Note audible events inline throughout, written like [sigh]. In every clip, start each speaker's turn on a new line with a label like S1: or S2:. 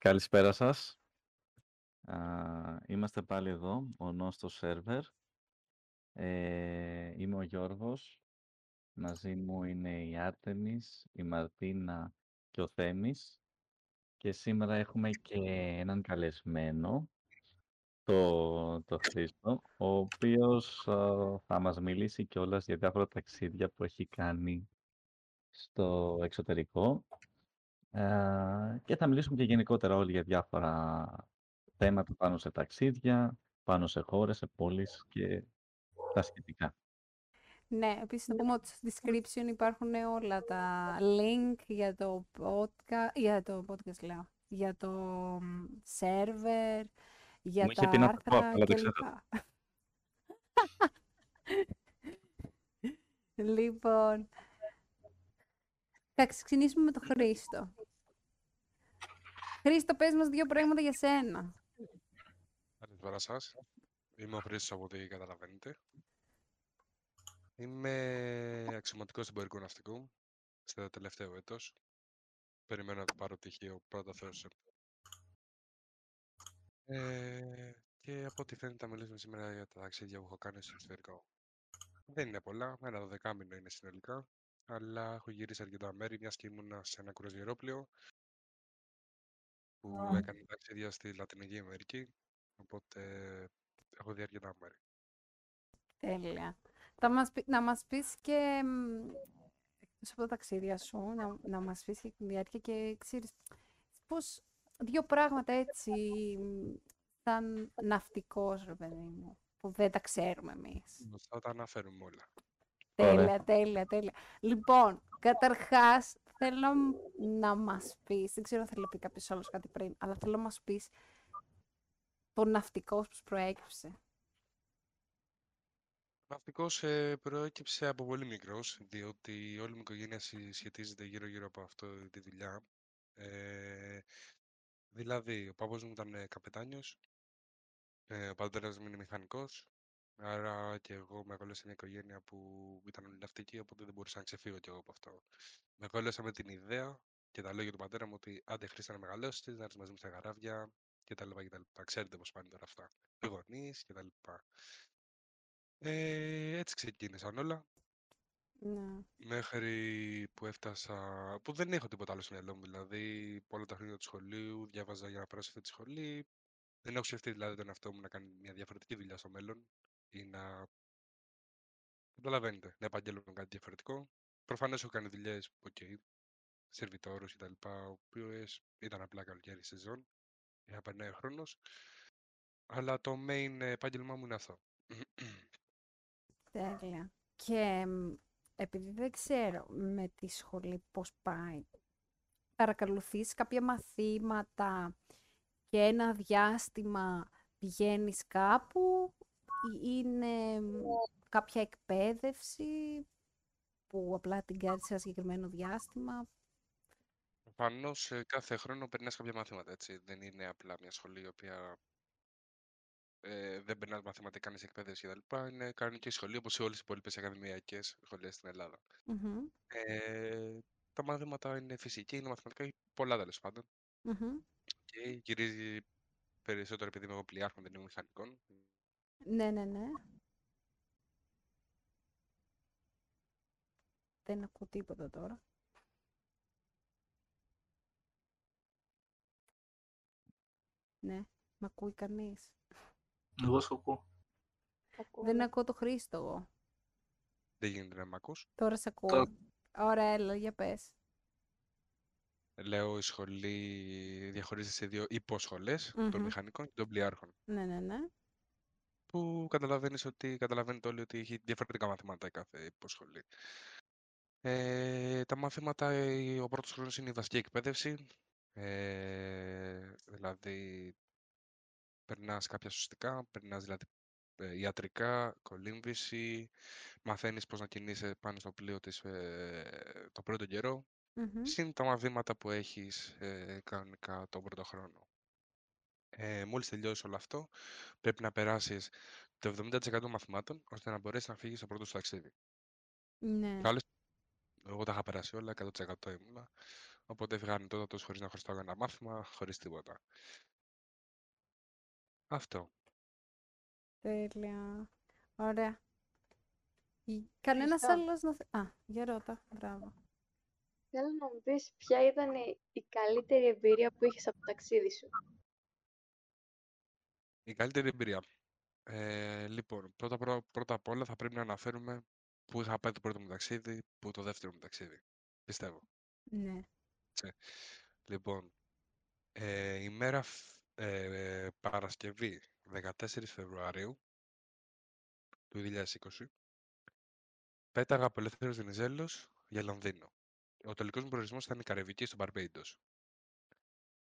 S1: Καλησπέρα σας. Α, είμαστε πάλι εδώ, ο Νόστο Σέρβερ. Ε, είμαι ο Γιώργος. Μαζί μου είναι η Άρτεμις, η Μαρτίνα και ο Θέμης. Και σήμερα έχουμε και έναν καλεσμένο, το, το Χρήστο, ο οποίος θα μας μιλήσει κιόλας για διάφορα ταξίδια που έχει κάνει στο εξωτερικό ε, και θα μιλήσουμε και γενικότερα όλοι για διάφορα θέματα πάνω σε ταξίδια, πάνω σε χώρες, σε πόλεις και τα σχετικά.
S2: Ναι, επίσης να πούμε ότι στο description υπάρχουν όλα τα link για το podcast, για το podcast λέω, για το server, για
S1: Μου
S2: τα
S1: είχε πει να το πω,
S2: άρθρα
S1: αλλά δεν
S2: κλπ.
S1: ξέρω. [laughs]
S2: Λοιπόν, θα ξεκινήσουμε με τον Χρήστο. Χρήστο, πες μας δύο πράγματα για σένα.
S3: Καλησπέρα σας. Είμαι ο Χρήστος από ό,τι καταλαβαίνετε. Είμαι αξιωματικός εμπορικού ναυτικού στο τελευταίο έτος. Περιμένω να το πάρω πτυχίο πρώτα Θεός Σεπτέμβριο. Ε, και από ό,τι φαίνεται θα μιλήσουμε σήμερα για τα ταξίδια που έχω κάνει στο εξωτερικό. Δεν είναι πολλά, ένα δεκάμινο είναι συνολικά, αλλά έχω γυρίσει αρκετά μέρη, μιας και ήμουνα σε ένα κρουαζιερόπλαιο που έκανε ταξίδια στη Λατινική Αμερική, οπότε έχω δει αρκετά μέρη.
S2: Τέλεια. Θα μας, πει- να μας πεις και, μ, εκτός από τα ταξίδια σου, να, να μας πεις και τη διάρκεια και ξέρεις, πώς, δύο πράγματα έτσι, μ, σαν ναυτικός, ρε παιδί μου, που δεν τα ξέρουμε εμείς.
S3: Θα τα αναφέρουμε όλα.
S1: Ωραία.
S2: Τέλεια, τέλεια, τέλεια. Λοιπόν, καταρχάς, θέλω να, μ- να μας πεις, δεν ξέρω αν θέλει να πει κάποιος άλλος κάτι πριν, αλλά θέλω να μας πεις το ναυτικός που σου προέκυψε.
S3: Ο ναυτικός ε, προέκυψε από πολύ μικρός, διότι όλη μου η οικογένεια συ- σχετίζεται γύρω-γύρω από αυτό τη δουλειά. Ε, δηλαδή, ο παππούς μου ήταν ε, καπετάνιος, ε, ο πατέρας μου είναι μηχανικός, άρα και εγώ μεγάλωσα σε μια οικογένεια που ήταν όλοι ναυτικοί, οπότε δεν μπορούσα να ξεφύγω κι εγώ από αυτό. Μεγάλωσα με την ιδέα και τα λόγια του πατέρα μου ότι άντε Χρήστα να μεγαλώσεις, να έρθεις μαζί μου στα γαράβια κτλ. κτλ. Ξέρετε πώς πάνε τώρα αυτά. Οι γονείς κτλ. Ε, έτσι ξεκίνησαν όλα.
S2: Ναι.
S3: Μέχρι που έφτασα, που δεν έχω τίποτα άλλο στο μυαλό μου, δηλαδή πολλά τα χρόνια του σχολείου, διάβαζα για να περάσω αυτή τη σχολή. Δεν έχω σκεφτεί δηλαδή τον εαυτό μου να κάνει μια διαφορετική δουλειά στο μέλλον ή να. Καταλαβαίνετε, να επαγγέλνω με κάτι διαφορετικό. Προφανώς έχω κάνει δουλειές, OK, okay, σερβιτόρο κτλ. οποίες ήταν απλά καλοκαίρι σεζόν, για να περνάει ο χρόνος. Αλλά το main επάγγελμά μου είναι αυτό.
S2: Τέλεια. Και μ, επειδή δεν ξέρω με τη σχολή πώς πάει, παρακολουθείς κάποια μαθήματα και ένα διάστημα πηγαίνεις κάπου ή είναι μ, κάποια εκπαίδευση που απλά την κάνεις σε ένα συγκεκριμένο διάστημα;
S3: Προφανώς κάθε χρόνο περνάς κάποια μαθήματα, έτσι. Δεν είναι απλά μια σχολή η οποία ε, δεν περνάς μαθήματα, κάνεις εκπαίδευση κτλ. Είναι κανονική σχολή όπως σε όλες τι υπόλοιπες ακαδημιακέ σχολές στην Ελλάδα.
S2: Μμμ,
S3: Ε, τα μαθήματα είναι φυσική, είναι μαθηματικά, έχει πολλά τέλος πάντων.
S2: μμμ.
S3: Και γυρίζει περισσότερο επειδή είμαι εγώ πλοιάρχων, δεν είμαι μηχανικών.
S2: Ναι, ναι, ναι. Δεν ακούω τίποτα τώρα. Ναι, μ' ακούει κανείς;
S4: Εγώ σου ακούω.
S2: Δεν ακούω το Χρήστο εγώ.
S3: Δεν γίνεται να μ' ακούς.
S2: Τώρα σε ακούω.
S4: Τώρα-
S2: Ωραία, έλα, για πες.
S3: Λέω η σχολή διαχωρίζεται σε δύο υποσχολές, των
S2: Μμμ.
S3: μηχανικών και των πλοιάρχων.
S2: Ναι, ναι, ναι.
S3: Που καταλαβαίνεις ότι, καταλαβαίνετε όλοι ότι έχει διαφορετικά μαθήματα η κάθε υποσχολή. Ε, τα μαθήματα, ε, ο πρώτος χρόνος είναι η βασική εκπαίδευση, ε, δηλαδή περνάς κάποια σωστικά, περνάς δηλαδή ε, ιατρικά, κολύμβηση, μαθαίνεις πώς να κινείσαι πάνω στο πλοίο της ε, το πρώτο καιρό,
S2: Μμμ.
S3: συν τα μαθήματα που έχεις ε, κανονικά τον πρώτο χρόνο. Ε, μόλις τελειώσεις όλο αυτό, πρέπει να περάσεις το 70% των μαθημάτων, ώστε να μπορέσεις να φύγεις στο πρώτο σου ταξίδι.
S2: Ναι.
S3: Άλλες, εγώ τα είχα περάσει όλα, 100% ήμουνα. Οπότε έφυγα ανετότατος χωρίς να χρωστάω ένα μάθημα, χωρίς τίποτα. Αυτό.
S2: Τέλεια. Ωραία. Ή- Κανένας
S5: Ευχαριστώ.
S2: άλλος να... θε- Α, για ρώτα. Μπράβο.
S5: Θέλω να μου πεις ποια ήταν η καλύτερη εμπειρία που είχες από το ταξίδι σου.
S3: Η καλύτερη εμπειρία. Ε, λοιπόν, πρώτα, πρω- πρώτα απ' όλα θα πρέπει να αναφέρουμε που είχα πάει το πρώτο μου ταξίδι, που το δεύτερο μου ταξίδι. Πιστεύω.
S2: Ναι.
S3: Λοιπόν, ε, ημέρα φ- ε, Παρασκευή 14 Φεβρουαρίου του 2020 πέταγα από ελεύθερος Βενιζέλος για Λονδίνο. Ο τελικός μου προορισμός ήταν η Καραϊβική στο Μπαρμπέιντος.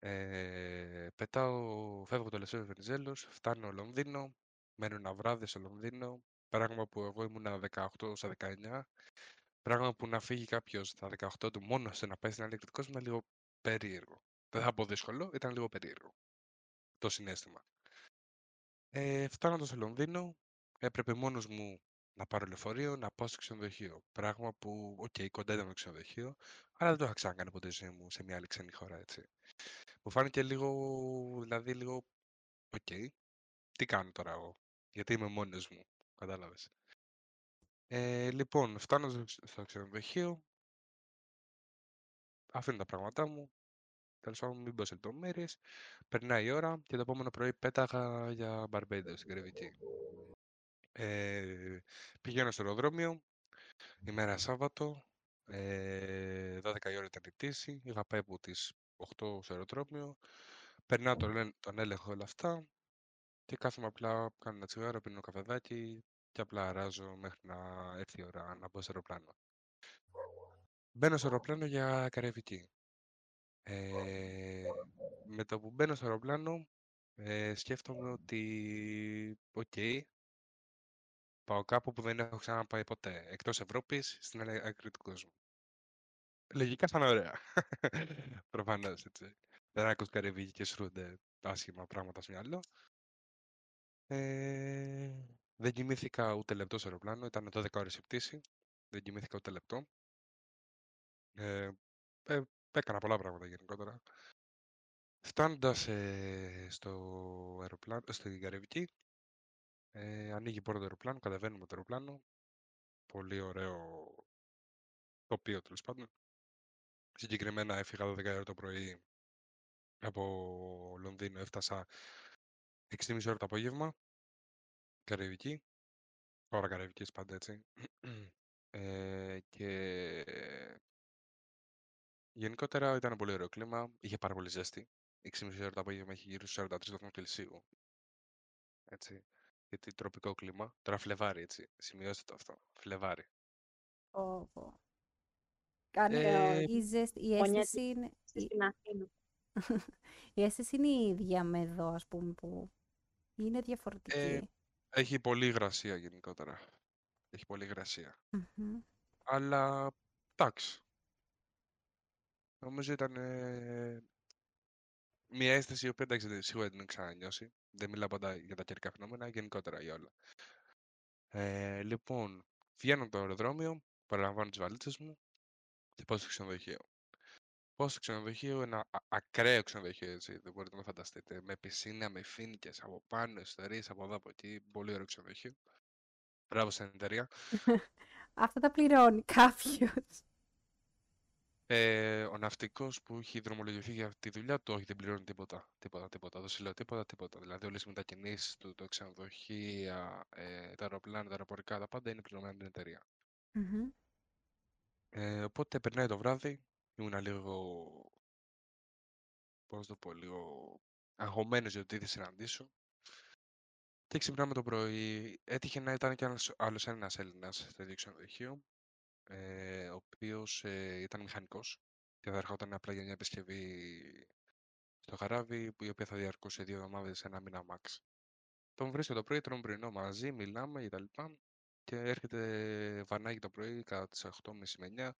S3: Ε, πετάω, φεύγω το ελευθερός Βενιζέλος, φτάνω Λονδίνο, μένω ένα βράδυ στο Λονδίνο, πράγμα που εγώ ήμουν 18 στα 19, πράγμα που να φύγει κάποιος στα 18 του μόνος να πάει στην άλλη άκρη του κόσμου ήταν λίγο περίεργο. Δεν θα πω δύσκολο, ήταν λίγο περίεργο το συναίσθημα. Ε, φτάνοντας στο Λονδίνο, έπρεπε μόνος μου να πάρω λεωφορείο, να πάω στο ξενοδοχείο. Πράγμα που, οκ, κοντά ήταν το ξενοδοχείο, αλλά δεν το είχα ξανακάνει ποτέ στη ζωή μου σε μια άλλη ξένη χώρα, έτσι. Μου φάνηκε λίγο, δηλαδή λίγο, οκ, τι κάνω τώρα εγώ, γιατί είμαι μόνος μου, κατάλαβες. Ε, λοιπόν, φτάνω στο ξε- στο ξενοδοχείο, αφήνω τα πράγματά μου, τέλος πάντων μην μπω σε λεπτομέρειες, περνάει η ώρα και το επόμενο πρωί πέταγα για Μπαρμπέιντος στην Καραϊβική. Ε, πηγαίνω στο αεροδρόμιο, ημέρα Σάββατο, ε, 12 η ώρα ήταν η πτήση, είχα πάει από τις 8 στο αεροδρόμιο, περνάω τον, ελε- τον έλεγχο όλα αυτά και κάθομαι απλά, κάνω ένα τσιγάρο, πίνω καφεδάκι και απλά αράζω μέχρι να έρθει η ώρα να μπω στο αεροπλάνο. Μπαίνω στο αεροπλάνο για Καραϊβική. Ε, με το που μπαίνω στο αεροπλάνο, ε, σκέφτομαι ότι, οκ, πάω κάπου που δεν έχω ξαναπάει ποτέ, εκτός Ευρώπης, στην άλλη άκρη του κόσμου. Λογικά θα είναι ωραία. [laughs] Προφανώς, έτσι. Δεν ακούς Καραϊβική και σρούνται άσχημα πράγματα στο μυαλό. Ε, δεν κοιμήθηκα ούτε λεπτό στο αεροπλάνο, ήταν 12 ώρες η πτήση. Δεν κοιμήθηκα ούτε λεπτό. Ε, ε, έκανα πολλά πράγματα γενικότερα. Φτάνοντας ε, στο αεροπλάνο, στην Καραϊβική, ε, ανοίγει η πόρτα του αεροπλάνου, κατεβαίνουμε το αεροπλάνο. Πολύ ωραίο τοπίο τέλος πάντων. Συγκεκριμένα έφυγα 12 ώρα το πρωί από Λονδίνο, έφτασα 6.30 ώρα το απόγευμα. Καραϊβική. Ώρα Καραϊβικής πάντα έτσι. Ε, και γενικότερα ήταν πολύ ωραίο κλίμα. Είχε πάρα πολύ ζέστη. 6.30 ώρα το απόγευμα έχει γύρω στους 43 βαθμούς Κελσίου. Έτσι. Γιατί τροπικό κλίμα. Τώρα Φλεβάρι, έτσι. Σημειώστε το αυτό. Φλεβάρι.
S2: Πω, πω. Κάνει,
S3: Ε,
S2: η, ζέστη- η
S5: Μονιά
S2: αίσθηση είναι, η,
S5: Στην Αθήνα. [laughs]
S2: η αίσθηση είναι η ίδια με εδώ, ας πούμε, που είναι διαφορετική.
S3: Ε, έχει πολύ υγρασία γενικότερα. Έχει πολύ υγρασία.
S2: Μμμ.
S3: Αλλά εντάξει. Νομίζω ήταν ε, μια αίσθηση η οποία εντάξει, δεν- σίγουρα δεν την έχω ξανανιώσει. Δεν μιλάω πάντα για τα καιρικά φαινόμενα, γενικότερα για όλα. Ε, λοιπόν, βγαίνω από το αεροδρόμιο, παραλαμβάνω τις βαλίτσες μου και πάω στο ξενοδοχείο. Πάω στο ξενοδοχείο, ένα α- ακραίο ξενοδοχείο, έτσι, δεν μπορείτε να φανταστείτε. Με πισίνα, με φοίνικες από πάνω, ιστορίες από εδώ από εκεί. Πολύ ωραίο ξενοδοχείο. Μπράβο στην εταιρεία. [laughs]
S2: Αυτά τα πληρώνει κάποιος.
S3: Ε, ο ναυτικός που έχει δρομολογηθεί για τη δουλειά του, όχι, δεν πληρώνει τίποτα. Τίποτα, τίποτα. Δεν σου λέω τίποτα, τίποτα. Δηλαδή, όλες οι μετακινήσεις του, το ξενοδοχεία, ε, τα αεροπλάνα, τα αεροπορικά, τα πάντα είναι πληρωμένα από την εταιρεία.
S2: Μμμ.
S3: Ε, οπότε περνάει το βράδυ, ήμουν λίγο. Πώς να το πω, λίγο αγχωμένος για το τι θα συναντήσω. Και ξυπνάμε το πρωί. Έτυχε να ήταν κι άλλος ένας Έλληνας στο ίδιο ξενοδοχείο, ε, ο οποίος ε, ήταν μηχανικός και θα ερχόταν απλά για μια επισκευή στο χαράβι, που η οποία θα διαρκούσε δύο εβδομάδες, ένα μήνα max. Τον βρίσκω το πρωί, τρώμε πρωινό μαζί, μιλάμε κτλ. Και έρχεται βανάκι το πρωί κατά τις 8.30 με 9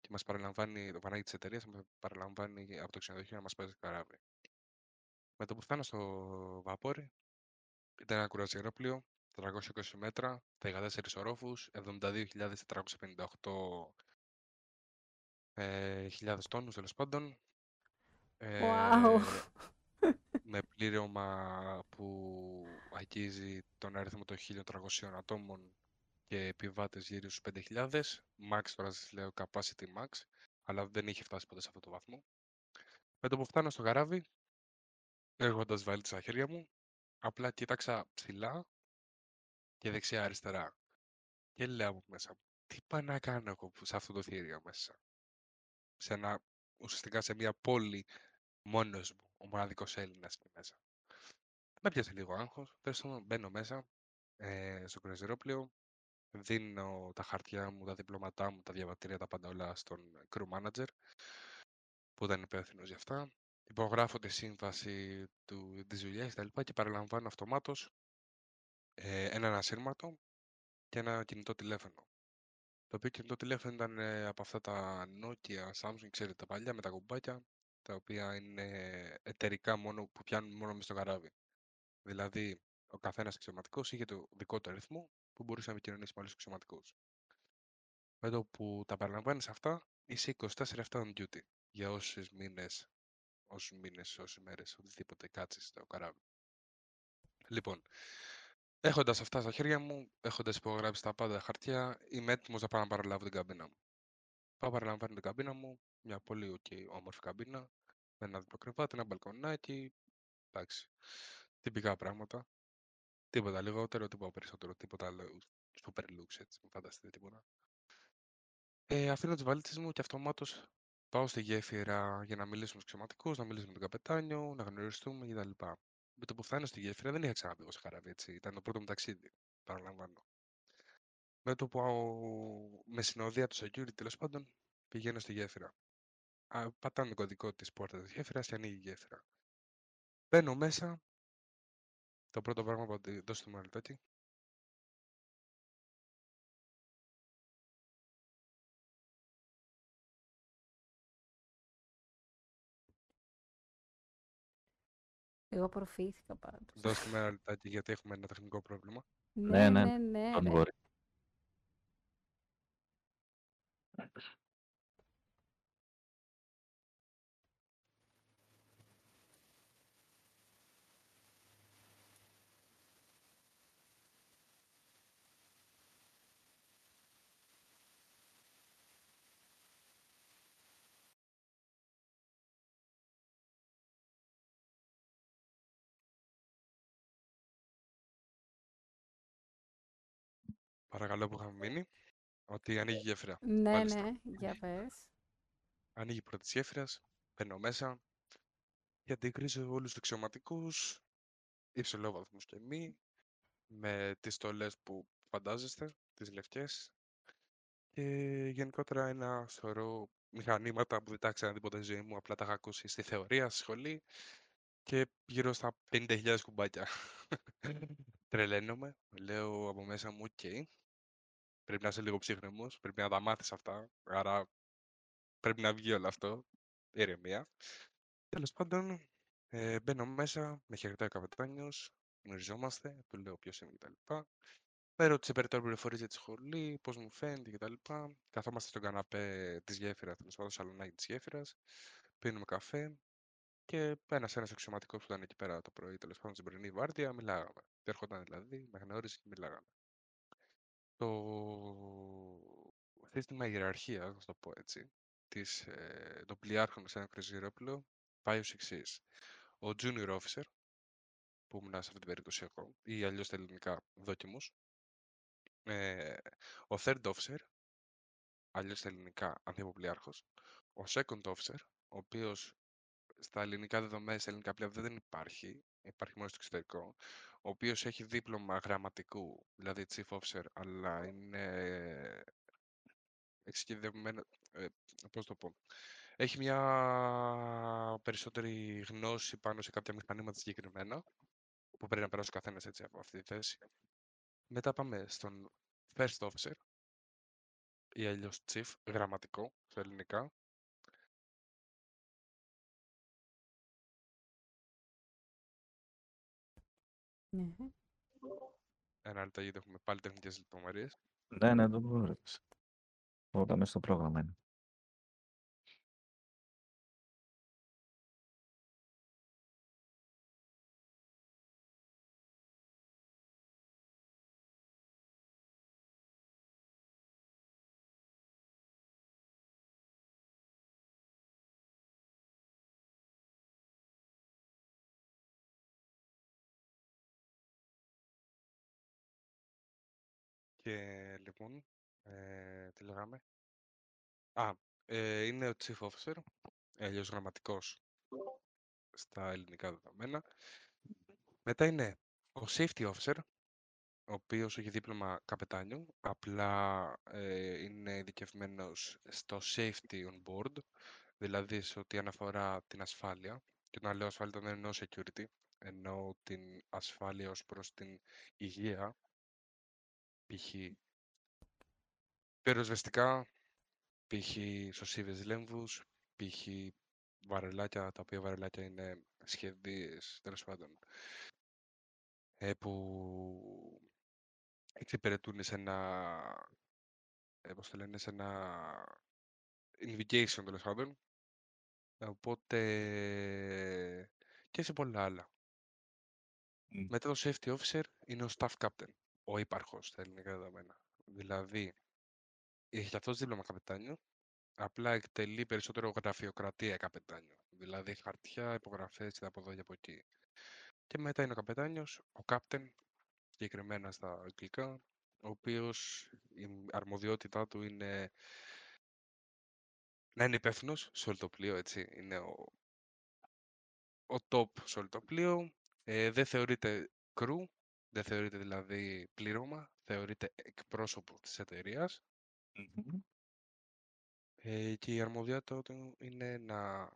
S3: και μας παραλαμβάνει, το βανάκι της εταιρείας, μας παραλαμβάνει από το ξενοδοχείο να μας πάει στο καράβι. Με το που φτάνω στο βαπόρι, ήταν ένα κουραζιερόπλιο, 420 μέτρα, 14 ορόφους, 72.458 ε, χιλιάδες τόνους τέλος πάντων.
S2: Wow.
S3: Ε, με πλήρωμα που αγγίζει τον αριθμό των 1.300 ατόμων και επιβάτες γύρω στους 5.000. Max τώρα σας λέω capacity max, αλλά δεν είχε φτάσει ποτέ σε αυτό το βαθμό. Με το που φτάνω στο καράβι, έχοντας βάλει τα χέρια μου, απλά κοίταξα ψηλά και δεξιά-αριστερά. Και λέω από μέσα μου, τι πάω να κάνω εγώ που- σε αυτό το θηρίο μέσα; Σε ένα, ουσιαστικά σε μια πόλη μόνος μου, ο μοναδικός Έλληνας εκεί μέσα. Με πιάσε λίγο άγχος, τέλος πάντων μπαίνω μέσα ε, στο κρουαζιερόπλαιο, δίνω τα χαρτιά μου, τα διπλώματά μου, τα διαβατήρια, τα πάντα όλα στον crew manager, που ήταν υπεύθυνο για αυτά. Υπογράφω τη σύμβαση του, της δουλειάς και τα λοιπά και παραλαμβάνω αυτομάτως ε, έναν ασύρματο και ένα κινητό τηλέφωνο. Το οποίο κινητό τηλέφωνο ήταν ε, από αυτά τα Nokia, Samsung, ξέρετε, τα παλιά με τα κουμπάκια, τα οποία είναι εταιρικά μόνο, που πιάνουν μόνο μες στο καράβι. Δηλαδή, ο καθένας αξιωματικός είχε το δικό του αριθμό που μπορούσε να επικοινωνήσει με άλλους αξιωματικούς. Με το που τα παραλαμβάνει αυτά, είσαι 24 on duty για όσου μήνες, όσους μήνες, όσες μέρες, οτιδήποτε κάτσεις στο καράβι. Λοιπόν, έχοντας αυτά στα χέρια μου, έχοντας υπογράψει τα πάντα χαρτιά, είμαι έτοιμος να πάω να παραλάβω την καμπίνα μου. Πάω παραλαμβάνω την καμπίνα μου, μια πολύ okay, όμορφη καμπίνα, με ένα διπλό κρεβάτι, ένα μπαλκονάκι. Εντάξει. Τυπικά πράγματα. Τίποτα λιγότερο, τίποτα περισσότερο, τίποτα άλλο super looks, έτσι, μην φανταστείτε τίποτα. Ε, αφήνω τις βαλίτσες μου και αυτομάτως πάω στη γέφυρα για να μιλήσω με τους ξεματικούς, να μιλήσω με τον καπετάνιο, να γνωριστούμε κτλ. Με το που φτάνω στη γέφυρα δεν είχα ξαναπεί εγώ σε καράβι, έτσι. Ήταν το πρώτο μου ταξίδι, παραλαμβάνω. Με το που α- με συνοδεία του security, τέλος πάντων, πηγαίνω στη γέφυρα. Α, πατάνε τον κωδικό της πόρτας της γέφυρας και ανοίγει η γέφυρα. Μπαίνω μέσα, το πρώτο πράγμα που αντι- δώστε μου
S2: Εγώ απορροφήθηκα πάντως.
S3: Δώστε μου ένα λεπτάκι γιατί έχουμε ένα τεχνικό πρόβλημα.
S2: Ναι,
S1: ναι,
S2: ναι, ναι,
S1: Don't
S2: ρε.
S1: worry.
S3: Παρακαλώ που είχαμε μείνει. Ότι ανοίγει η γέφυρα.
S2: Ναι,
S3: Μάλιστα.
S2: ναι, για πες.
S3: Ανοίγει η πρώτη της γέφυρας. Μπαίνω μέσα. Και αντικρίζω όλους τους αξιωματικούς. Υψηλόβαθμους και μη. Με τις στολές που φαντάζεστε. Τις λευκές. Και γενικότερα ένα σωρό μηχανήματα που δεν τα ήξερα τίποτα στη ζωή μου. Απλά τα είχα ακούσει στη θεωρία, στη σχολή. Και γύρω στα 50.000 κουμπάκια. [laughs] Τρελαίνομαι. Λέω από μέσα μου, οκ. Πρέπει να είσαι λίγο ψύχραιμος, πρέπει να τα μάθεις αυτά, άρα πρέπει να βγει όλο αυτό. Ηρεμία. Τέλος πάντων, ε, μπαίνω μέσα, με χαιρετάει ο καπετάνιος, γνωριζόμαστε, του λέω ποιος είμαι κτλ. Με ρώτησε περαιτέρω πληροφορίες για τη σχολή, πώς μου φαίνεται κτλ. Καθόμαστε στον καναπέ της γέφυρας, τέλος πάντων, στο σαλονάκι της γέφυρας, πίνουμε καφέ και ένας ένας αξιωματικός που ήταν εκεί πέρα το πρωί, τέλος πάντων, στην πρωινή βάρδια, μιλάγαμε. Έρχονταν δηλαδή, με γνώρισε και μιλάγαμε. Το σύστημα ιεραρχίας, να το πω έτσι, της, ε, των πλοιάρχων σε ένα κρουαζιερόπλαιο πάει ως εξής. Ο junior officer, που ήμουν σε αυτή την περίπτωση εγώ, ή αλλιώς στα ελληνικά δόκιμος, ε, ο third officer, αλλιώς στα ελληνικά ανθιποπλοιάρχος, ο second officer, ο οποίος στα ελληνικά δεδομένα, στα ελληνικά πλοία δεν υπάρχει, υπάρχει μόνο στο εξωτερικό, ο οποίος έχει δίπλωμα γραμματικού, δηλαδή chief officer, αλλά είναι εξειδικευμένο, ε, πώς το πω, έχει μια περισσότερη γνώση πάνω σε κάποια μηχανήματα συγκεκριμένα, που πρέπει να περάσει ο καθένας έτσι από αυτή τη θέση. Μετά πάμε στον first officer, ή αλλιώς chief, γραμματικό, στα ελληνικά,
S2: Ναι.
S3: ένα λεπτό γιατί έχουμε πάλι τεχνικές
S2: Ε,
S3: λεπτομέρειες.
S1: Ναι, ναι, don't worry. Όλα μέσα στο πρόγραμμα είναι.
S3: Και λοιπόν, ε, τι λέγαμε. Α, ε, είναι ο Chief Officer, αλλιώς γραμματικός στα ελληνικά δεδομένα. Μετά είναι ο Safety Officer, ο οποίος έχει δίπλωμα καπετάνιου, απλά ε, είναι ειδικευμένος στο Safety on Board, δηλαδή σε ό,τι αναφορά την ασφάλεια. Και όταν λέω ασφάλεια δεν εννοώ security, εννοώ την ασφάλεια ως προς την υγεία, π.χ. πυροσβεστικά, π.χ. σωσίβες λέμβους, π.χ. βαρελάκια, τα οποία βαρελάκια είναι σχεδίες, τέλος πάντων, ε, που εξυπηρετούν σε ένα, ε, πώς το λένε, σε ένα invitation, τέλος πάντων. Οπότε και σε πολλά άλλα.
S1: Μμ.
S3: Μετά το safety officer είναι ο staff captain, ο ύπαρχος στα ελληνικά δεδομένα. Δηλαδή, έχει και αυτός δίπλωμα καπετάνιο, απλά εκτελεί περισσότερο γραφειοκρατία καπετάνιο. Δηλαδή, χαρτιά, υπογραφές και από εδώ και από εκεί. Και μετά είναι ο καπετάνιος, ο captain, συγκεκριμένα στα αγγλικά, ο οποίος η αρμοδιότητά του είναι να είναι υπεύθυνος σε όλο το πλοίο, έτσι. Είναι ο, ο top σε όλο το πλοίο. Ε, δεν θεωρείται crew, δεν θεωρείται δηλαδή πλήρωμα, θεωρείται εκπρόσωπο της εταιρείας.
S1: Μμμ.
S3: Ε, και η αρμοδιότητα του είναι να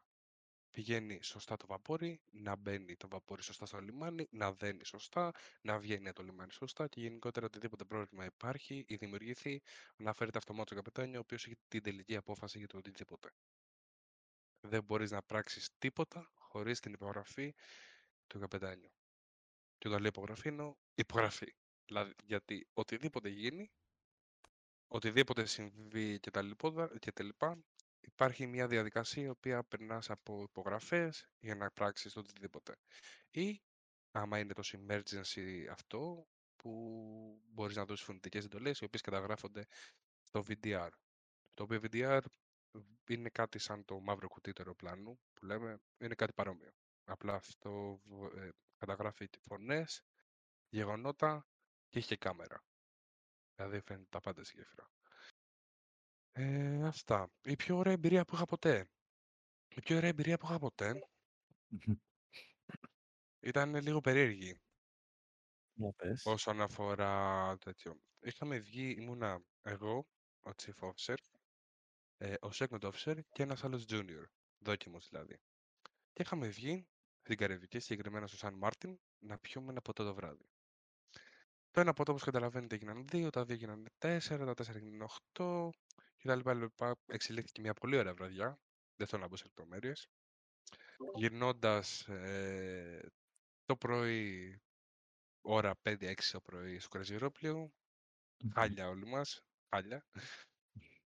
S3: πηγαίνει σωστά το βαπόρι, να μπαίνει το βαπόρι σωστά στο λιμάνι, να δένει σωστά, να βγαίνει από το λιμάνι σωστά και γενικότερα οτιδήποτε πρόβλημα υπάρχει ή δημιουργηθεί, να φέρεται αυτομάτως στο καπετάνιο, ο οποίος έχει την τελική απόφαση για το οτιδήποτε. Δεν μπορείς να πράξεις τίποτα χωρίς την υπογραφή του καπετάνιου. Και όταν λέει υπογραφή εννοώ υπογραφή. Δηλαδή, γιατί οτιδήποτε γίνει, οτιδήποτε συμβεί και τα, λοιπόδα, και τα λοιπά, υπάρχει μια διαδικασία η οποία περνάς από υπογραφές για να πράξεις το οτιδήποτε. Ή, άμα είναι το emergency αυτό, που μπορείς να δώσεις φωνητικές εντολές, οι οποίες καταγράφονται στο VDR. Το οποίο VDR είναι κάτι σαν το μαύρο κουτί του αεροπλάνου, που λέμε, είναι κάτι παρόμοιο. Απλά αυτό β- ε, καταγράφει και φωνές, γεγονότα και έχει και κάμερα. Δηλαδή φαίνεται τα πάντα στη γέφυρα. Ε, αυτά. Η πιο ωραία εμπειρία που είχα ποτέ. Η πιο ωραία εμπειρία που είχα ποτέ ήταν λίγο περίεργη
S1: Για πες.
S3: όσον αφορά τέτοιο. Είχαμε βγει, ήμουνα εγώ, ο Chief Officer, ε, ο Second Officer και ένας άλλος Junior, δόκιμος δηλαδή. Και είχαμε βγει στην Καραϊβική, συγκεκριμένα στο Σαν Μάρτιν, να πιούμε ένα ποτό το βράδυ. Το ένα ποτό, όπως καταλαβαίνετε, έγιναν δύο, τα δύο έγιναν τέσσερα, τα τέσσερα έγιναν οχτώ κτλ. Εξελίχθηκε μια πολύ ωραία βραδιά. Δεν θέλω να μπω σε λεπτομέρειες. Γυρνώντας ε, το πρωί, ώρα 5-6 το πρωί στο κραζιερόπλαιο,
S1: Μμμ.
S3: χάλια όλοι μας, χάλια.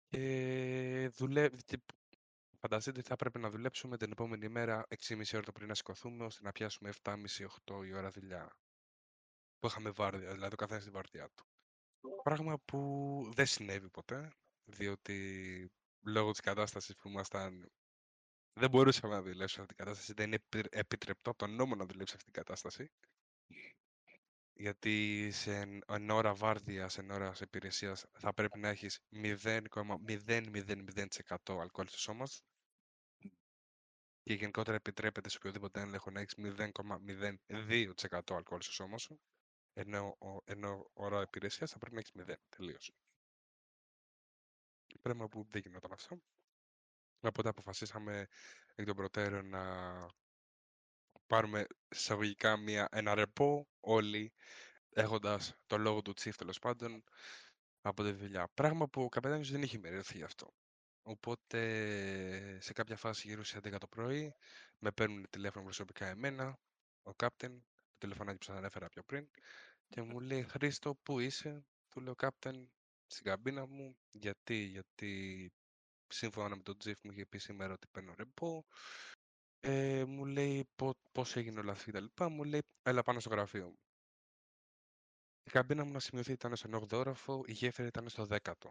S3: Και δουλεύει, και φανταστείτε ότι θα πρέπει να δουλέψουμε την επόμενη μέρα 6,5 ώρα το πρωί να σηκωθούμε, ώστε να πιάσουμε 7,5-8 η ώρα δουλειά. Που είχαμε βάρδια, δηλαδή ο καθένας στη βάρδιά του. Πράγμα που δεν συνέβη ποτέ, διότι λόγω της κατάστασης που ήμασταν δεν μπορούσαμε να δουλέψουμε σε αυτή την κατάσταση. Δεν είναι επι- επιτρεπτό από τον νόμο να δουλέψει σε αυτή την κατάσταση. Γιατί σε εν, εν ώρα βάρδιας, εν ώρας υπηρεσίας, θα πρέπει να έχεις 0,000% αλκοόλ στο σώμα σου. Και γενικότερα επιτρέπεται σε οποιοδήποτε έλεγχο να έχεις 0,02% αλκοόλ στο σώμα σου. Ενώ, ο- ενώ ώρα υπηρεσίας θα πρέπει να έχεις 0. Τελείως. Πράγμα που δεν γινόταν αυτό. Οπότε αποφασίσαμε εκ των προτέρων να πάρουμε εισαγωγικά μια, ένα ρεπό όλοι έχοντας το λόγο του chief τέλος πάντων από τη δουλειά. Πράγμα που ο καπετάνιος δεν είχε μοιραστεί γι' αυτό. Οπότε σε κάποια φάση γύρω στις 11 το πρωί με παίρνουν τηλέφωνο προσωπικά εμένα, ο captain, το τηλεφωνάκι που σας ανέφερα πιο πριν και μου λέει Χρήστο πού είσαι, του λέω captain στην καμπίνα μου, γιατί, γιατί σύμφωνα με τον chief μου είχε πει σήμερα ότι παίρνω ρεπό ε, μου λέει πο- πώς έγινε όλα αυτά κτλ. Μου λέει έλα πάνω στο γραφείο μου. Η καμπίνα μου να σημειωθεί ήταν στον 8ο όροφο, η γέφυρα ήταν στο 10ο.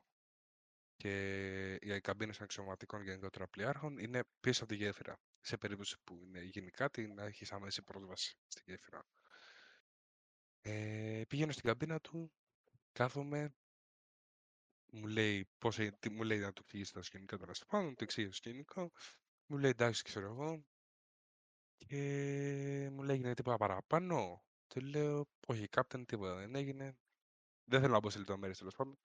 S3: Και οι καμπίνες των αξιωματικών γενικότερα πλοιάρχων είναι πίσω από τη γέφυρα. Σε περίπτωση που είναι, γίνει κάτι, να έχεις άμεση πρόσβαση στη γέφυρα. Ε, πηγαίνω στην καμπίνα του, κάθομαι, Μου λέει, πώς, ε- τι, μου λέει να του φύγει στο σκηνικό τώρα στο πάνω, του εξήγησε το σκηνικό. Μου λέει εντάξει, ξέρω εγώ. Και μου λέει έγινε τίποτα παραπάνω; Του λέω, όχι, κάπτεν, τίποτα δεν έγινε. Δεν θέλω να μπω σε λεπτομέρειες τέλος πάντων.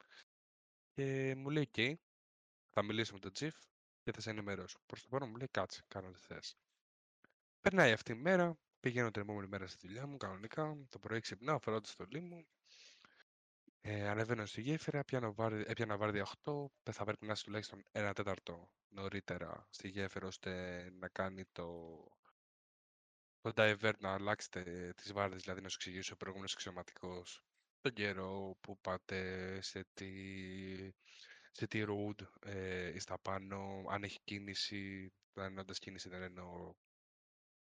S3: Και μου λέει, OK, θα μιλήσω με τον Chief και θα σε ενημερώσω. Προς το παρόν μου λέει, κάτσε, κάνω τι θες. Περνάει αυτή η μέρα, πηγαίνω την επόμενη μέρα στη δουλειά μου, κανονικά. Το πρωί ξυπνάω, φοράω τη στολή μου. Ε, ανεβαίνω στη γέφυρα, πιάνω βάρδι, έπιανα βάρδια 8, πε- θα πρέπει να είσαι τουλάχιστον ένα τέταρτο νωρίτερα στη γέφυρα, ώστε να κάνει το, το divert, να αλλάξετε τις βάρδιες, δηλαδή να σου εξηγήσει ο προηγούμενος αξιωματικός τον καιρό που πάτε, σε τι, σε τι road ε, είστε πάνω, αν έχει κίνηση, εννοώντας κίνηση δεν εννοώ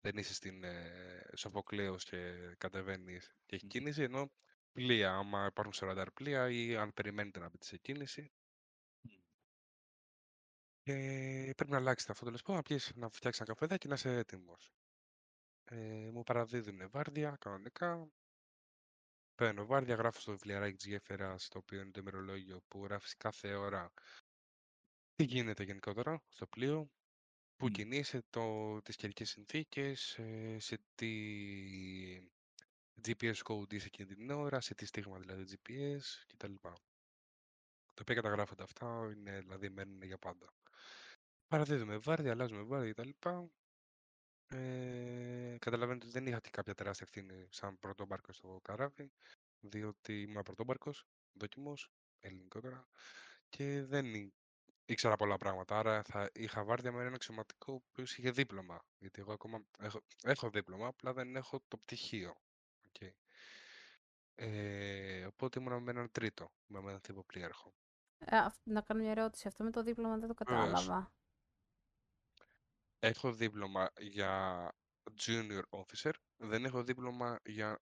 S3: δεν είσαι στην ε, Σοφοκλέος και κατεβαίνεις και έχει κίνηση, ενώ πλοία, άμα υπάρχουν σε ραντάρ πλοία ή αν περιμένετε να μπείτε σε κίνηση. Και πρέπει να αλλάξετε αυτό το λεσπό, να, πιείς, να φτιάξεις ένα καφεδάκι και να είσαι έτοιμος. Ε, μου παραδίδουν βάρδια κανονικά. Παίρνω βάρδια, γράφω στο βιβλιαράκι της γέφυρας, το οποίο είναι το ημερολόγιο που γράφεις κάθε ώρα τι γίνεται γενικότερα στο πλοίο, πού
S1: Μμ.
S3: κινείσαι, το, τις καιρικές συνθήκες, ε, σε τι GPS code είσαι εκείνη την ώρα, σε τι στίγμα δηλαδή GPS κτλ. Τα οποία καταγράφονται αυτά, είναι, δηλαδή μένουν για πάντα. Παραδίδουμε βάρδια, αλλάζουμε βάρδια κτλ. Ε, καταλαβαίνετε ότι δεν είχα και κάποια τεράστια ευθύνη σαν πρωτόμπαρκο στο καράβι, διότι ήμουν πρωτόμπαρκος, δόκιμος, ελληνικότερα, και δεν εί- ήξερα πολλά πράγματα. Άρα θα είχα βάρδια με ένα αξιωματικό που είχε δίπλωμα. Γιατί εγώ ακόμα έχω, έχω δίπλωμα, απλά δεν έχω το πτυχίο. Οκ. Ε, οπότε ήμουν με έναν τρίτο, με έναν ανθυποπλοίαρχο.
S2: Ε, αυ- να κάνω μια ερώτηση. Αυτό με το δίπλωμα δεν το
S3: Βεβαίως.
S2: κατάλαβα.
S3: Έχω δίπλωμα για junior officer, δεν έχω δίπλωμα για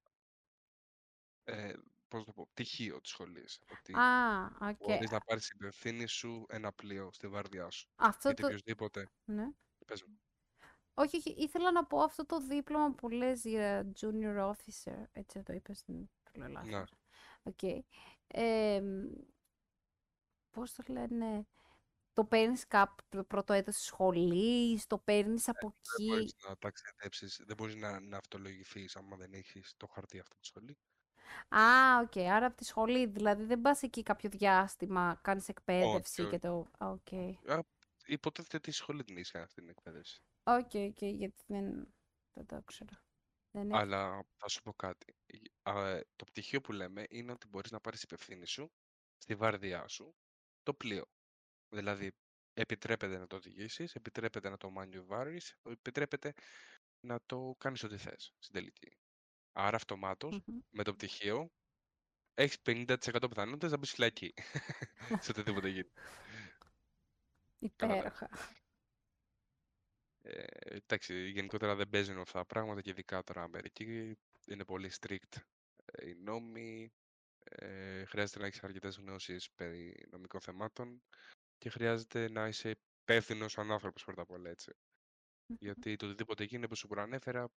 S3: ε, πώς να το πω, πτυχίο της σχολής. Ότι
S2: Α, οκ.
S3: μπορείς να πάρεις την ευθύνη σου ένα πλοίο στη βάρδιά σου.
S2: Αυτό
S3: Γιατί
S2: το...
S3: οποιοδήποτε,
S2: Ναι.
S3: πες μου,
S2: Όχι, όχι, ήθελα να πω αυτό το δίπλωμα που λες για junior officer. Έτσι το είπες, δεν το λέω
S3: Ναι.
S2: λάθος. Οκ. Ε, πώς το λένε, το παίρνεις κάποιο πρώτο έτος της σχολής, το παίρνεις από
S3: Ε, δεν μπορείς
S2: εκεί.
S3: να ταξιδέψεις, δεν μπορείς να, να ναυτολογηθείς άμα δεν έχεις το χαρτί αυτό τη σχολή.
S2: Α, οκ, άρα από τη σχολή, δηλαδή δεν πας εκεί κάποιο διάστημα, κάνεις εκπαίδευση
S3: όχι.
S2: και το... Α, Οκ,
S3: Α, υποτίθεται ότι η σχολή την είσαι αυτή την εκπαίδευση.
S2: OK, OK, γιατί δεν, δεν το ήξερα. Δεν έχω...
S3: Αλλά θα σου πω κάτι. Η- α, ε, το πτυχίο που λέμε είναι ότι μπορείς να πάρεις υπ' ευθύνη σου στη βάρδιά σου το πλοίο. Δηλαδή, επιτρέπεται να το οδηγήσεις, επιτρέπεται να το μανιουβάρεις, επιτρέπεται να το κάνεις ό,τι θες στην τελική. Άρα, αυτομάτως,
S2: Μμμ.
S3: με το πτυχίο, έχεις 50% πιθανότητες να μπεις φυλακή. [laughs] σε οτιδήποτε γίνει. Κατάλαβες.
S2: Υπέροχα.
S3: Ε, εντάξει, γενικότερα δεν παίζουν αυτά τα πράγματα και ειδικά τώρα Αμερική. Είναι πολύ strict ε, οι νόμοι. Ε, χρειάζεται να έχεις αρκετές γνώσεις περί νομικών θεμάτων και χρειάζεται να είσαι υπεύθυνος σαν άνθρωπος πρώτα απ' όλα έτσι. Γιατί το οτιδήποτε γίνει, όπως σου προανέφερα,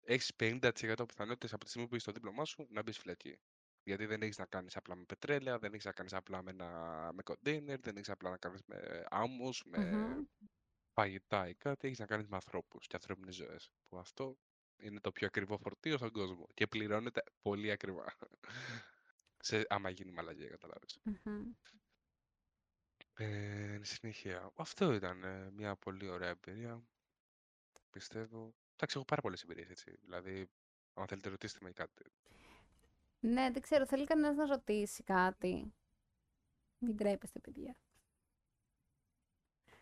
S3: έχεις 50% πιθανότητες από τη στιγμή που είσαι στο δίπλωμά σου να μπεις φυλακή. Γιατί δεν έχεις να κάνεις απλά με πετρέλαια, δεν έχεις να κάνεις απλά με, ένα, με κοντέινερ, δεν έχεις απλά να κάνεις με άμμους, με
S2: Μμμ.
S3: φαγητά ή κάτι, έχεις να κάνεις με ανθρώπους και ανθρώπινες ζωές. Που αυτό είναι το πιο ακριβό φορτίο στον κόσμο και πληρώνεται πολύ ακριβά. [laughs] Σε, άμα γίνει μαλαγία, καταλάβεις.
S2: Μμμ.
S3: Ε, εν συνεχεία, αυτό ήταν ε, μια πολύ ωραία εμπειρία, πιστεύω. Εντάξει, έχω πάρα πολλές εμπειρίες, έτσι. Δηλαδή, αν θέλετε ρωτήστε με κάτι.
S2: Ναι, δεν ξέρω, θέλει κανένας να ρωτήσει κάτι; Μην τρέπεστε, παιδιά.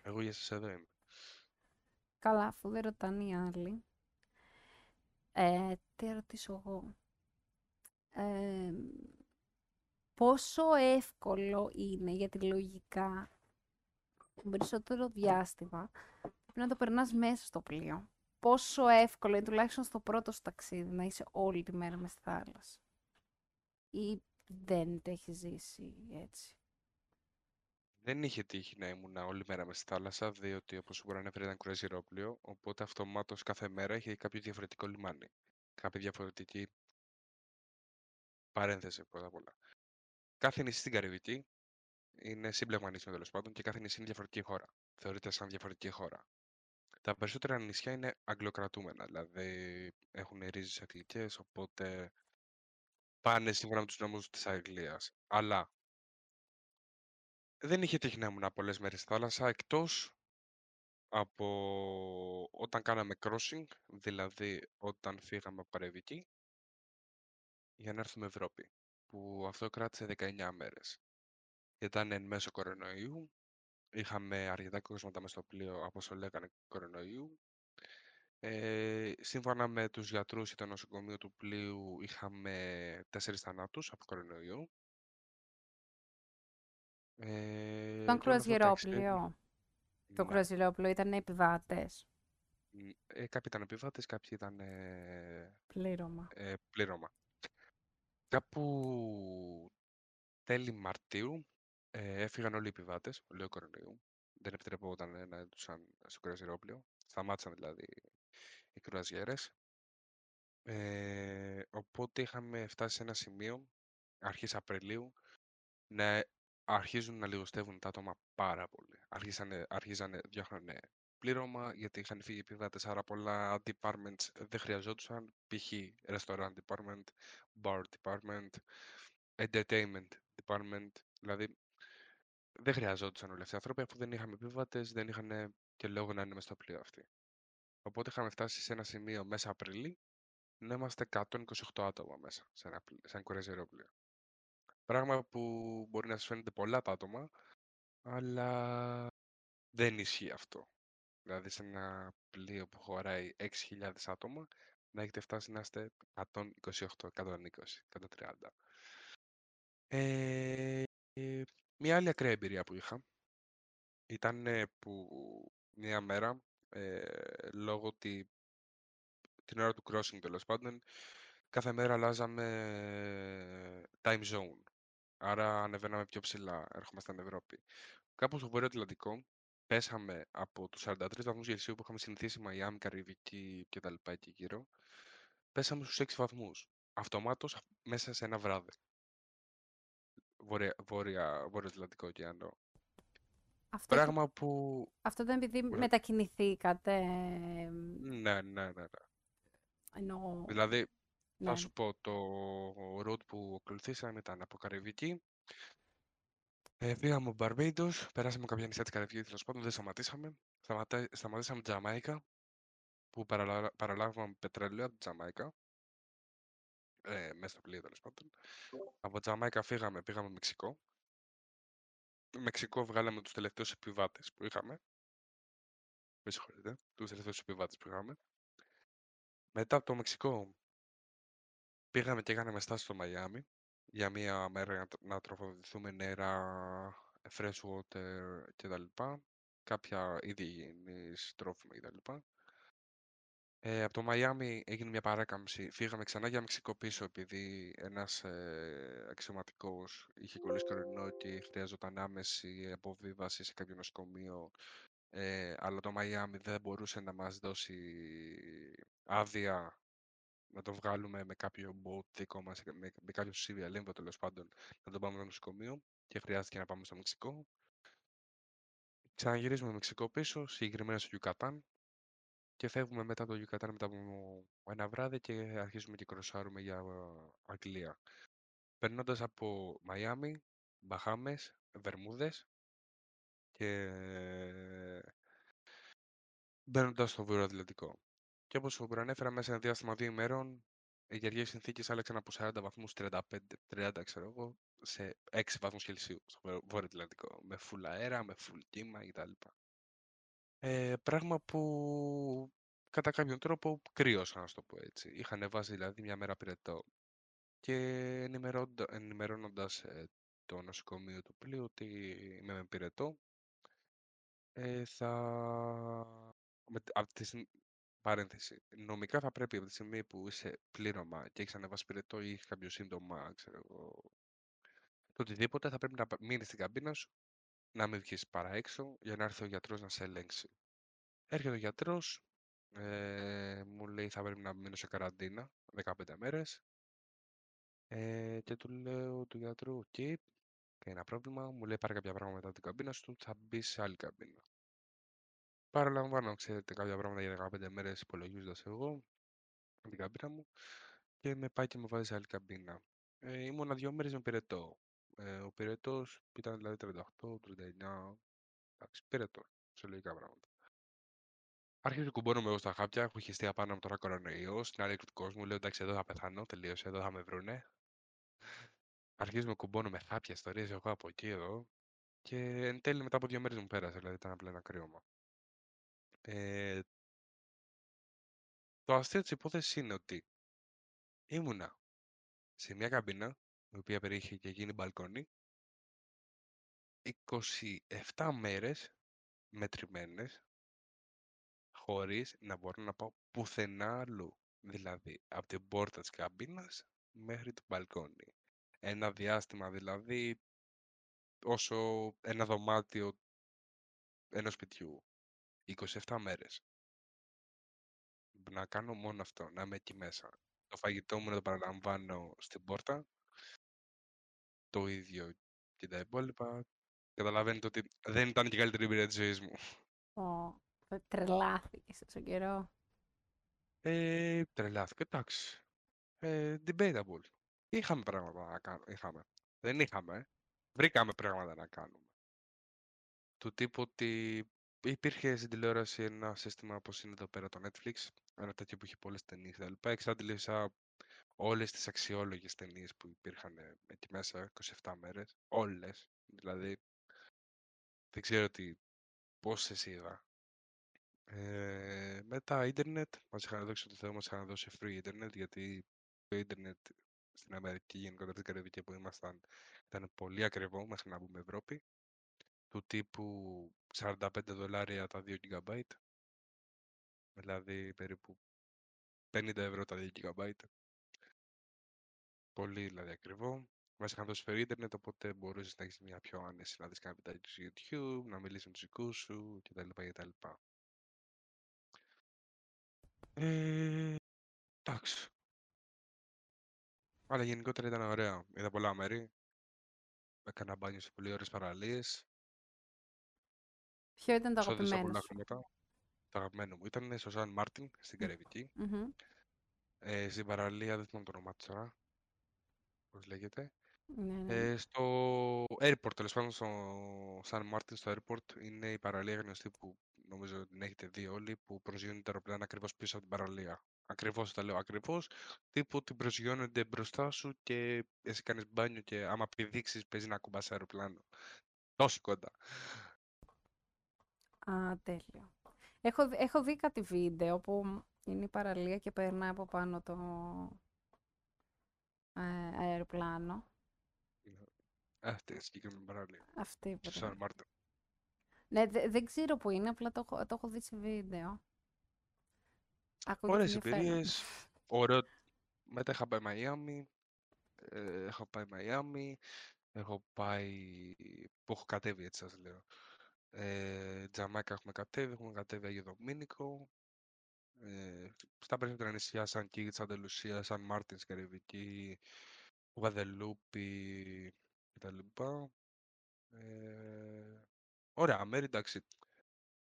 S3: Εγώ για σας εδώ είμαι.
S2: Καλά, αφού δεν ρωτάνε οι άλλοι. Ε, τι να ρωτήσω εγώ; Ε, πόσο εύκολο είναι, γιατί λογικά το περισσότερο διάστημα πρέπει να το περνάς μέσα στο πλοίο. Πόσο εύκολο είναι, τουλάχιστον στο πρώτο σου ταξίδι, να είσαι όλη τη μέρα μες στη θάλασσα. Ή δεν το έχεις ζήσει έτσι;
S3: Δεν είχε τύχει να ήμουν όλη μέρα μες στη θάλασσα, διότι όπως σου προανέφερε ήταν κουραζιερόπλαιο, οπότε αυτομάτως κάθε μέρα είχε κάποιο διαφορετικό λιμάνι. Κάποια διαφορετική παρένθεση πρώτα απ' όλα. Κάθε νησί στην Καραϊβική είναι σύμπλεγμα νησιών τέλος πάντων και κάθε νησί είναι διαφορετική χώρα. Θεωρείται σαν διαφορετική χώρα. Τα περισσότερα νησιά είναι αγγλοκρατούμενα, δηλαδή έχουν ρίζες αγγλικές, οπότε πάνε σύμφωνα με τους νόμους της Αγγλίας. Αλλά δεν είχε τύχει να ήμουν πολλές μέρες στη θάλασσα, εκτός από όταν κάναμε crossing, δηλαδή όταν φύγαμε από Καραϊβική, για να έρθουμε Ευρώπη, που αυτό κράτησε 19 μέρες. Ήταν εν μέσω κορονοϊού, είχαμε αρκετά κρούσματα μες στο πλοίο, όπως το λέγανε, κορονοϊού. Ε, σύμφωνα με τους γιατρούς και το νοσοκομείο του πλοίου, είχαμε τέσσερις θανάτους από κορονοϊό. Ε,
S2: Ήταν
S3: και όλα αυτά τα εξαιρετικά-
S2: κρουαζιερόπλοιο. Το
S3: Ναι.
S2: κρουαζιερόπλοιο ήταν επιβάτες.
S3: Μ, Ε, κάποιοι ήταν επιβάτες, κάποιοι ήταν ε,
S2: Πλήρωμα.
S3: ε, πλήρωμα. Κάπου τέλη Μαρτίου ε, έφυγαν όλοι οι επιβάτες, λόγω κορονοϊού. Δεν επιτρεπόταν να έντουσαν στο κρουαζιερόπλοιο. Σταμάτησαν δηλαδή οι κρουαζιέρες. Ε, οπότε είχαμε φτάσει σε ένα σημείο, αρχής Απριλίου, να αρχίζουν να λιγοστεύουν τα άτομα πάρα πολύ. Αρχίσανε, αρχίζανε, διώχνανε πλήρωμα, γιατί είχαν φύγει οι επιβάτες, άρα πολλά departments δεν χρειαζόντουσαν, π.χ. restaurant department, bar department, entertainment department, δηλαδή δεν χρειαζόντουσαν όλοι αυτοί οι άνθρωποι, αφού δεν είχαμε επιβάτες, δεν είχαν και λόγο να είναι μες στο πλοίο αυτοί. Οπότε είχαμε φτάσει σε ένα σημείο μέσα Απριλή, να είμαστε 128 άτομα μέσα σε ένα, πλ- σε ένα κουραζιερόπλοιο. Πράγμα που μπορεί να σας φαίνεται πολλά τα άτομα, αλλά δεν ισχύει αυτό. Δηλαδή σε ένα πλοίο που χωράει 6.000 άτομα, να έχετε φτάσει να είστε 128, 120, 130. Ε, ε, μια άλλη ακραία εμπειρία που είχα ήταν ε, που μια μέρα, ε, λόγω ότι την ώρα του crossing τέλος πάντων, κάθε μέρα αλλάζαμε time zone. Άρα ανεβαίναμε πιο ψηλά, έρχομαστε στην Ευρώπη. Κάπου στο Βόρειο Ατλαντικό πέσαμε από τους 43 βαθμούς Κελσίου που είχαμε συνηθίσει Μαϊάμι, Καραϊβική και τα λοιπά εκεί γύρω, πέσαμε στους 6 βαθμούς. Αυτομάτως μέσα σε ένα βράδυ. Βόρεια, βόρεια, Βόρειο Ατλαντικό ωκεανό.
S2: Αυτό, έχει-
S3: Πράγμα που...
S2: αυτό ήταν επειδή
S3: Ωραία.
S2: μετακινηθήκατε.
S3: Ναι, ναι, ναι. ναι.
S2: Εννοώ.
S3: Δηλαδή,
S2: ναι.
S3: Θα σου πω, το route που ακολουθήσαμε ήταν από Καραϊβική. Ε, πήγαμε από Μπαρμπέιντος, περάσαμε κάποια νησιά της Καραϊβικής, τέλος πάντων, δεν σταματήσαμε. Σταματά, σταματήσαμε Τζαμάικα, που παραλα, παραλάβαμε πετρέλαιο από τη Τζαμάικα. Ε, μέσα στο πλοίο, τέλος πάντων. Από Τζαμάικα φύγαμε, πήγαμε Μεξικό. Μεξικό βγάλαμε τους τελευταίους επιβάτες που είχαμε. Με συγχωρείτε, τους τελευταίους επιβάτες που είχαμε. Μετά από το Μεξικό πήγαμε και κάναμε στάση στο Μαϊάμι για μία μέρα να, τ- να τροφοδοτηθούμε νερά, fresh water κτλ. Κάποια είδη υγιεινής, τρόφιμα κτλ. Ε, από το Μαϊάμι έγινε μια παράκαμψη. Φύγαμε ξανά για Μεξικό πίσω επειδή ένας ε, αξιωματικός είχε κολλήσει κορονοϊό και χρειαζόταν άμεση αποβίβαση σε κάποιο νοσοκομείο. Ε, αλλά το Μαϊάμι δεν μπορούσε να μας δώσει άδεια να το βγάλουμε με κάποιο boat δικό μας, με, με κάποιο civil limbo τέλος πάντων, να τον πάμε στο νοσοκομείο και χρειάστηκε να πάμε στο Μεξικό. Ξαναγυρίζουμε Μεξικό πίσω, συγκεκριμένα στο Γιουκατάν και φεύγουμε μετά το Γιουκατάν μετά από ένα βράδυ και αρχίζουμε και κροσάρουμε για ε, Αγγλία. Περνώντας από Μαϊάμι, Μπαχάμες, Βερμούδες και μπαίνοντας στο βορειοατλαντικό. Και όπως σου προανέφερα, μέσα σε ένα διάστημα δύο ημέρων, οι καιρικέ συνθήκες άλλαξαν από 40 βαθμούς 35, 30 ξέρω εγώ, σε 6 βαθμούς Κελσίου στο βορ- βόρειο Ατλαντικό. Με φουλ αέρα, με φουλ κύμα κτλ. Ε, πράγμα που κατά κάποιον τρόπο κρύωσα, να σου το πω έτσι. Είχα ανεβάσει δηλαδή μια μέρα πυρετό. Και ενημερώνοντας το νοσοκομείο του πλοίου ότι είμαι με πυρετό, ε, θα... με- Από τη στιγμή... Παρένθεση. Νομικά θα πρέπει από τη στιγμή που είσαι πλήρωμα και έχεις ανεβάσει πυρετό ή έχεις κάποιο σύμπτωμα, ξέρω εγώ, το οτιδήποτε, θα πρέπει να μείνεις στην καμπίνα σου, να μην βγεις παρά έξω για να έρθει ο γιατρός να σε ελέγξει. Έρχεται ο γιατρός, ε, μου λέει θα πρέπει να μείνω σε καραντίνα 15 μέρες ε, και του λέω του γιατρού, οκ, Κανένα πρόβλημα. Μου λέει πάρε κάποια πράγματα μετά την καμπίνα σου, θα μπεις σε άλλη καμπίνα. Παραλαμβάνω, ξέρετε, κάποια πράγματα για 15 μέρες υπολογίζοντας εγώ από την καμπίνα μου και με πάει και με βάζει σε άλλη καμπίνα. Ε, ήμουνα δύο μέρες με πυρετό. Ε, ο πυρετός ήταν δηλαδή 38, 39, εντάξει, πυρετό, σε λογικά πράγματα. Άρχισε να κουμπώνομαι εγώ στα χάπια, έχω χεστεί απάνω μου τώρα κορονοϊό, στην άλλη του κόσμου, λέω εντάξει εδώ θα πεθάνω, τελείωσε, εδώ θα με βρούνε. Αρχίζουμε κουμπώνουμε χάπια ιστορίες εγώ από εκεί εδώ και εν τέλει μετά από δύο μέρες μου πέρασε, δηλαδή ήταν απλά ένα κρύωμα. Ε, το αστείο της υπόθεσης είναι ότι ήμουνα σε μια καμπίνα, η οποία περιείχε και γίνει μπαλκόνι, 27 μέρες μετρημένες, χωρίς να μπορώ να πάω πουθενά αλλού. Δηλαδή, από την πόρτα της καμπίνας μέχρι το μπαλκόνι. Ένα διάστημα δηλαδή όσο ένα δωμάτιο ενός σπιτιού. 27 μέρες. Να κάνω μόνο αυτό, να είμαι εκεί μέσα. Το φαγητό μου να το παραλαμβάνω στην πόρτα. Το ίδιο και τα υπόλοιπα. Καταλαβαίνετε ότι δεν ήταν και η καλύτερη εμπειρία της ζωής μου.
S2: Ω, τρελάθηκες τόσο καιρό.
S3: Ε, τρελάθηκα, εντάξει. Ε, debatable. Είχαμε πράγματα να κάνουμε. Είχαμε. Δεν είχαμε. Βρήκαμε πράγματα να κάνουμε. Του τύπου ότι υπήρχε στην τηλεόραση ένα σύστημα όπως είναι εδώ πέρα το Netflix, ένα τέτοιο που είχε πολλές ταινίες κτλ. Εξάντλησα όλες τις αξιόλογες ταινίες που υπήρχαν ε, εκεί μέσα, 27 μέρες, όλες. Δηλαδή, δεν ξέρω τι, πόσες είδα. Ε, μετά ίντερνετ, μας είχαν δώσει το Θεό, μας είχαν δώσει free ίντερνετ, γιατί το ίντερνετ στην Αμερική, γενικότερα στην Καραϊβική που ήμασταν, ήταν πολύ ακριβό μέχρι να μπούμε Ευρώπη. Του τύπου 45 δολάρια τα 2 GB. Δηλαδή περίπου 50 ευρώ τα 2 GB. Πολύ δηλαδή ακριβό. Μα είχαν δώσεις φέρει ίντερνετ, οπότε μπορούσες να έχεις μια πιο άνεση να δεις κάποια βιντεάκι στο YouTube, να μιλήσεις με τους δικούς σου κτλ. κτλ. Ε, εντάξει. Αλλά γενικότερα ήταν ωραία. Είδα πολλά μέρη. Έκανα μπάνιο σε πολύ ωραίες παραλίες.
S2: Ποιο ήταν το
S3: Ξόδεψα
S2: αγαπημένο
S3: πολλά
S2: σου;
S3: χρήματα. Το αγαπημένο μου ήταν στο Σαν Μάρτιν, στην Καραϊβική.
S2: Μμμ.
S3: Ε, στην παραλία, δεν θυμάμαι το όνομά της τώρα. Πώς λέγεται.
S2: Ναι, ναι.
S3: Ε, στο airport, τέλος πάντων, στο Σαν Μάρτιν, στο airport, είναι η παραλία γνωστή που νομίζω ότι την έχετε δει όλοι, που προσγειώνεται τα αεροπλάνα ακριβώς πίσω από την παραλία. Ακριβώς τα λέω ακριβώς. Τύπου ότι προσγειώνονται μπροστά σου και εσύ κάνεις μπάνιο και άμα πηδήξεις παίζει να κουμπά αεροπλάνο. Τόσο κοντά.
S2: Α, τέλειο. Έχω, δει- έχω δει κάτι βίντεο που είναι η παραλία και περνάει από πάνω το ε, αεροπλάνο.
S3: Αυτή η συγκεκριμένη παραλία.
S2: Αυτή
S3: Στο
S2: πρέπει.
S3: Σαν Μάρτιν.
S2: Ναι, δε- δεν ξέρω που είναι, απλά το, έχω- το έχω δει σε βίντεο. Ακούγεται
S3: Ωραίες
S2: ενδιαφέρον.
S3: εμπειρίες. Ωραίο. Μετά είχα πάει Μαϊάμι. Ε, έχω πάει Μαϊάμι. Έχω πάει. που έχω κατέβει, έτσι σας λέω. Ε, Τζαμάικα έχουμε κατέβει. Έχουμε κατέβει Αγιο Δομήνικο. Ε, στα περισσότερα νησιά σαν Κίγη, Σαντα Λουσία, Σαν Μάρτινς, Καραϊβική, Γουαδελούπη κτλ. Ε, ωραία, μέρη εντάξει.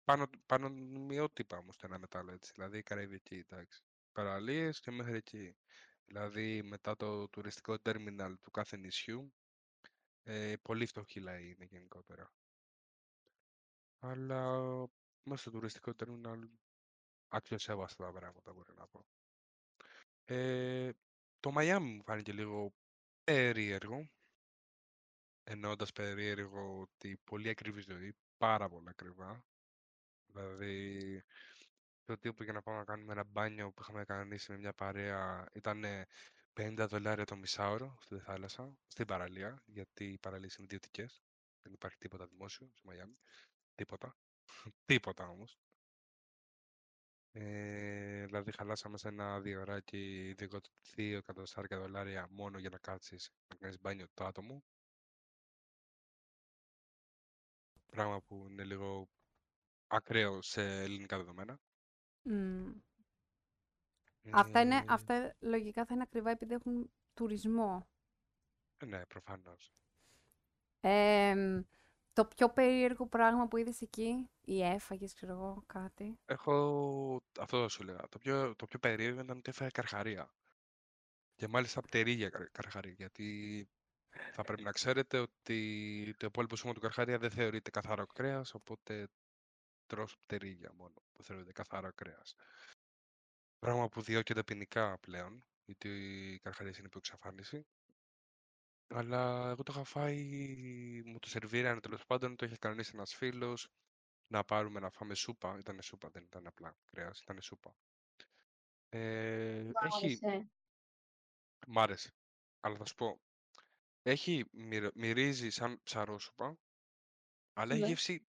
S3: Πάνω, πάνω μειότυπα όμως το ένα μετά άλλο, έτσι. Δηλαδή Καραϊβική, εντάξει. Παραλίες και μέχρι εκεί. Δηλαδή μετά το τουριστικό τέρμιναλ του κάθε νησιού, ε, πολύ φτωχή λαοί είναι γενικότερα. Αλλά μέσα στο τουριστικό τέρμιναλ αξιοσέβαστα τα πράγματα μπορώ να πω. Ε, το Μαϊάμι μου φάνηκε λίγο περίεργο. Εννοώντας περίεργο ότι πολύ ακριβή ζωή, πάρα πολύ ακριβά. Δηλαδή, το τύπο για να πάμε να κάνουμε ένα μπάνιο που είχαμε κανονίσει με μια παρέα ήταν 50 δολάρια το μισάωρο στη θάλασσα, στην παραλία, γιατί οι παραλίες είναι ιδιωτικές. Δεν υπάρχει τίποτα δημόσιο στο Μαϊάμι. Τίποτα. [laughs] τίποτα όμως. Ε, δηλαδή χαλάσαμε σε ένα διωράκι 2 εκατοστάρικα δολάρια μόνο για να κάτσεις να κάνεις μπάνιο το άτομο. Πράγμα που είναι λίγο ακραίο σε ελληνικά δεδομένα.
S2: Μμ. Αυτά, είναι,
S3: Ε,
S2: αυτά λογικά θα είναι ακριβά επειδή έχουν τουρισμό.
S3: ε, ναι, προφανώς.
S2: Εμ, το πιο περίεργο πράγμα που είδες εκεί ή έφαγες, ξέρω εγώ, κάτι;
S3: Έχω. Αυτό σου έλεγα. Το πιο, το πιο περίεργο ήταν ότι έφαγα καρχαρία. Και μάλιστα πτερίγια καρ- καρχαρία. Γιατί θα πρέπει να ξέρετε ότι το υπόλοιπο σώμα του καρχαρία δεν θεωρείται καθαρό κρέας, οπότε τρως πτερίγια μόνο που θεωρείται καθαρό κρέας. Πράγμα που διώκεται ποινικά πλέον, γιατί οι καρχαρίες είναι υπό εξαφάνιση. Αλλά εγώ το είχα φάει, μου το σερβίρανε τέλος πάντων, το είχε κανονίσει ένας φίλος, να πάρουμε να φάμε σούπα. Ήταν σούπα, δεν ήταν απλά κρέας, ήταν σούπα. Ε,
S5: Μου
S3: έχει,
S5: άρεσε.
S3: μ' άρεσε, αλλά θα σου πω, έχει, μυρ- μυρίζει σαν ψαρόσουπα, αλλά έχει
S5: Ναι.
S3: γεύση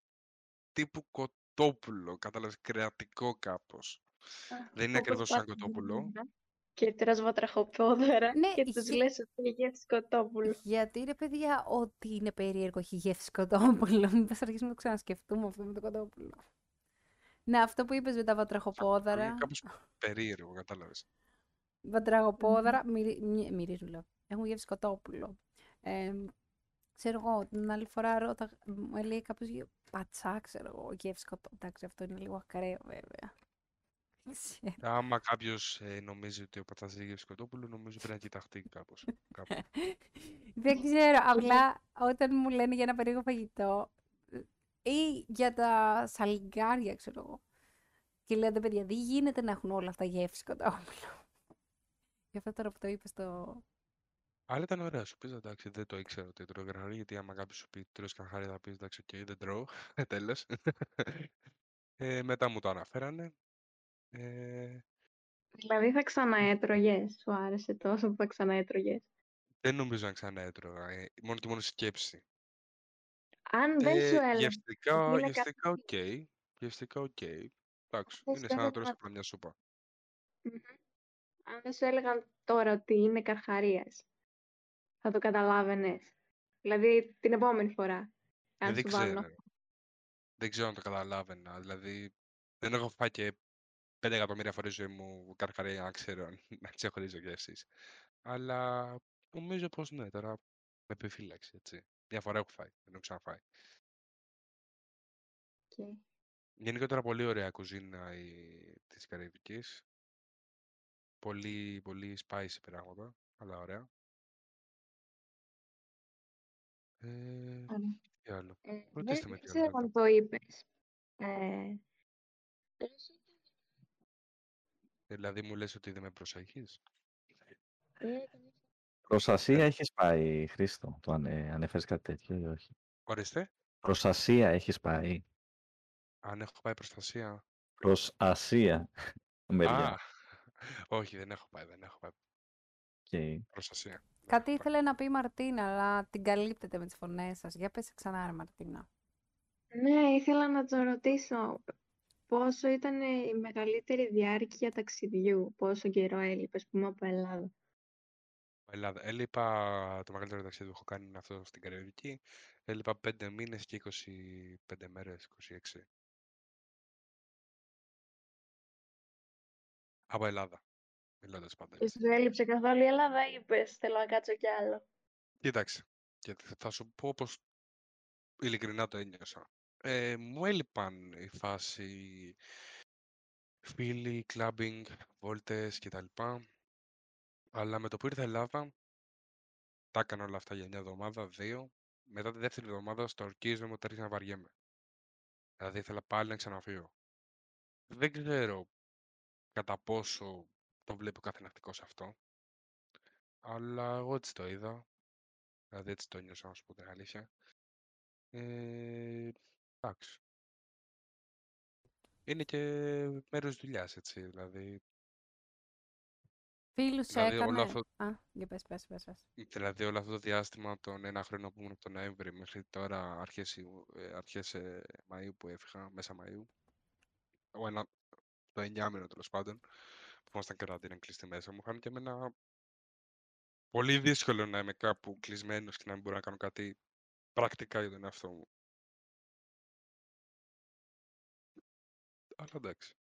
S3: τύπου κοτόπουλο, κατάλαβες, κρεατικό κάπως.
S5: Α,
S3: Δεν είναι
S5: όπως
S3: ακριβώς σαν
S5: πας
S3: κοτόπουλο.
S5: σήμερα Και τρως βατραχοπόδαρα
S2: Ναι,
S5: και τους
S2: γε-
S5: λες ότι έχει γεύση κοτόπουλο.
S2: Γιατί ρε παιδιά, ό,τι είναι περίεργο έχει γεύση κοτόπουλο. [laughs] Μήπως αρχίσουμε να το ξανασκεφτούμε αυτό με το κοτόπουλο. Ναι, αυτό που είπες με τα
S3: Είναι
S2: βατραχοπόδαρα.
S3: κάπως περίεργο, κατάλαβες.
S2: Βατραχοπόδαρα μυρι- μυ- μυρίζουν, λέω. Έχουν γεύση κοτόπουλο. Ε, ξέρω εγώ, την άλλη φορά ρώτα, μου έλεγε κάποιος γε- πατσά, ξέρω εγώ, γεύση κοτόπουλο. Εντάξει, αυτό είναι λίγο ακραίο βέβαια. Δεν ξέρω.
S3: Άμα κάποιος νομίζει ότι ο πατσάς έχει γεύση κοτόπουλο, νομίζω πρέπει να κοιταχτεί κάπως. κάπου.
S2: Δεν ξέρω, απλά όταν μου λένε για ένα περίεργο φαγητό ε, ή για τα σαλιγκάρια, ξέρω εγώ. Και λέω, «Ρε παιδιά, δεν γίνεται να έχουν όλα αυτά γεύση κοτόπουλο. Γι' αυτό τώρα που το είπες το...
S3: Αλλά ήταν ωραία, σου πεις εντάξει, δεν το ήξερα ότι τρώω καρχαρία, γιατί άμα κάποιος σου πει τρως καρχαρία, θα πεις εντάξει, οκ, δεν τρώω. [laughs] Τέλος. ε, μετά μου το αναφέρανε. Ε,
S5: Δηλαδή θα ξαναέτρωγες, σου άρεσε τόσο που θα ξαναέτρωγες;
S3: δεν νομίζω να ξαναέτρωγα. Ε, μόνο και μόνο σκέψη.
S5: Αν δεν σου
S3: Ε,
S5: έλεγα
S3: γευστικά,
S5: ότι είναι
S3: γευστικά οκ. Γευστικά οκ. Εντάξει,
S5: Δεν
S3: είναι
S5: σου
S3: σαν να
S5: έλεγα-
S3: τρως απλά μια σούπα.
S5: Μμμ. Αν δεν σου έλεγαν τώρα ότι είναι καρχαρίας, θα το καταλάβαινες. Δηλαδή την επόμενη φορά,
S3: Ε,
S5: αν
S3: δεν
S5: σου βάλουν
S3: ξέρω. Δεν ξέρω αν το καταλάβαινα. Δηλαδή, δεν έχω φάει και 5 εκατομμύρια φορές ζωή μου καρχαρία για να ξέρω αν- να ξεχωρίζω γεύσεις. Αλλά νομίζω πως ναι, τώρα με επιφύλαξη έτσι. Μια φορά έχω φάει, δεν έχω ξαναφάει.
S5: αυτό.
S3: Γενικότερα πολύ ωραία κουζίνα η... της Καραϊβικής. Πολύ, πολύ spicy πράγματα, αλλά ωραία. Ε,
S5: Ωραία.
S3: τι άλλο;
S5: Ε, δεν
S3: Ρωτήστε με
S5: δεν
S3: τι άλλο
S5: ξέρω αν
S3: θέλετε.
S5: το είπες. Ε,
S3: Δηλαδή μου λες ότι δεν με προσέχεις;
S5: ε,
S1: Προς Ασία έχεις πάει, Χρήστο, το ανε, ανέφερες κάτι τέτοιο ή όχι;
S3: Ορίστε,
S1: Προς Ασία έχεις πάει.
S3: αν έχω πάει προς Ασία.
S1: Προς Ασία. Μεριά.
S3: Α, [laughs] όχι δεν έχω πάει, δεν έχω πάει
S1: Οκ.
S3: προς Ασία. Δεν
S2: Κάτι
S3: έχω πάει.
S2: ήθελε να πει η Μαρτίνα, αλλά την καλύπτετε με τις φωνές σας. Για πες ξανά, ρε Μαρτίνα.
S5: Ναι, ήθελα να το ρωτήσω πόσο ήταν η μεγαλύτερη διάρκεια ταξιδιού, πόσο καιρό έλειπε, ας πούμε, από Ελλάδα;
S3: Ελλάδα. Έλειπα, το μεγαλύτερο ταξίδι που έχω κάνει είναι αυτό στην Καραϊβική. Έλειπα 5 μήνες και 25 μέρες, 26. Από Ελλάδα. Μιλώντας πάντα
S5: Και
S3: έτσι.
S5: σου έλειψε καθόλου η Ελλάδα ή είπες θέλω να κάτσω κι άλλο;
S3: Κοίταξε. Και θα- θα σου πω πως ειλικρινά το ένιωσα. Ε, μου έλειπαν η φάση φίλοι, κλάμπινγκ, βόλτες κτλ. Αλλά με το που ήρθα Ελλάδα, τα έκανα όλα αυτά για μια εβδομάδα, δύο. Μετά τη δεύτερη εβδομάδα στο ορκίζομαι ότι άρχισα να βαριέμαι. Δηλαδή ήθελα πάλι να ξαναφύγω. Δεν ξέρω κατά πόσο το βλέπει ο κάθε ναυτικός αυτό. Αλλά εγώ έτσι το είδα. Δηλαδή έτσι το νιώσα να σου πω την αλήθεια. Ε, εντάξει. Είναι και μέρος δουλειάς, έτσι. Δηλαδή,
S2: Φίλους
S3: Δηλαδή, όλο
S2: έκανε...
S3: αυτό-
S2: Α, για πες, πες, πες, πες.
S3: δηλαδή όλο αυτό το διάστημα, τον ένα χρόνο που ήμουν από τον Νοέμβρη μέχρι τώρα, αρχές, Ιου- ε, αρχές ε, Μαΐου που έφυγα, μέσα Μαΐου. Ο ένα, το εννιάμινο τέλος πάντων, που ήμασταν καραντίνα κλειστή μέσα μου, φάνηκε εμένα πολύ δύσκολο να είμαι κάπου κλεισμένος και να μην μπορώ να κάνω κάτι πρακτικά για τον εαυτό μου. Αλλά εντάξει.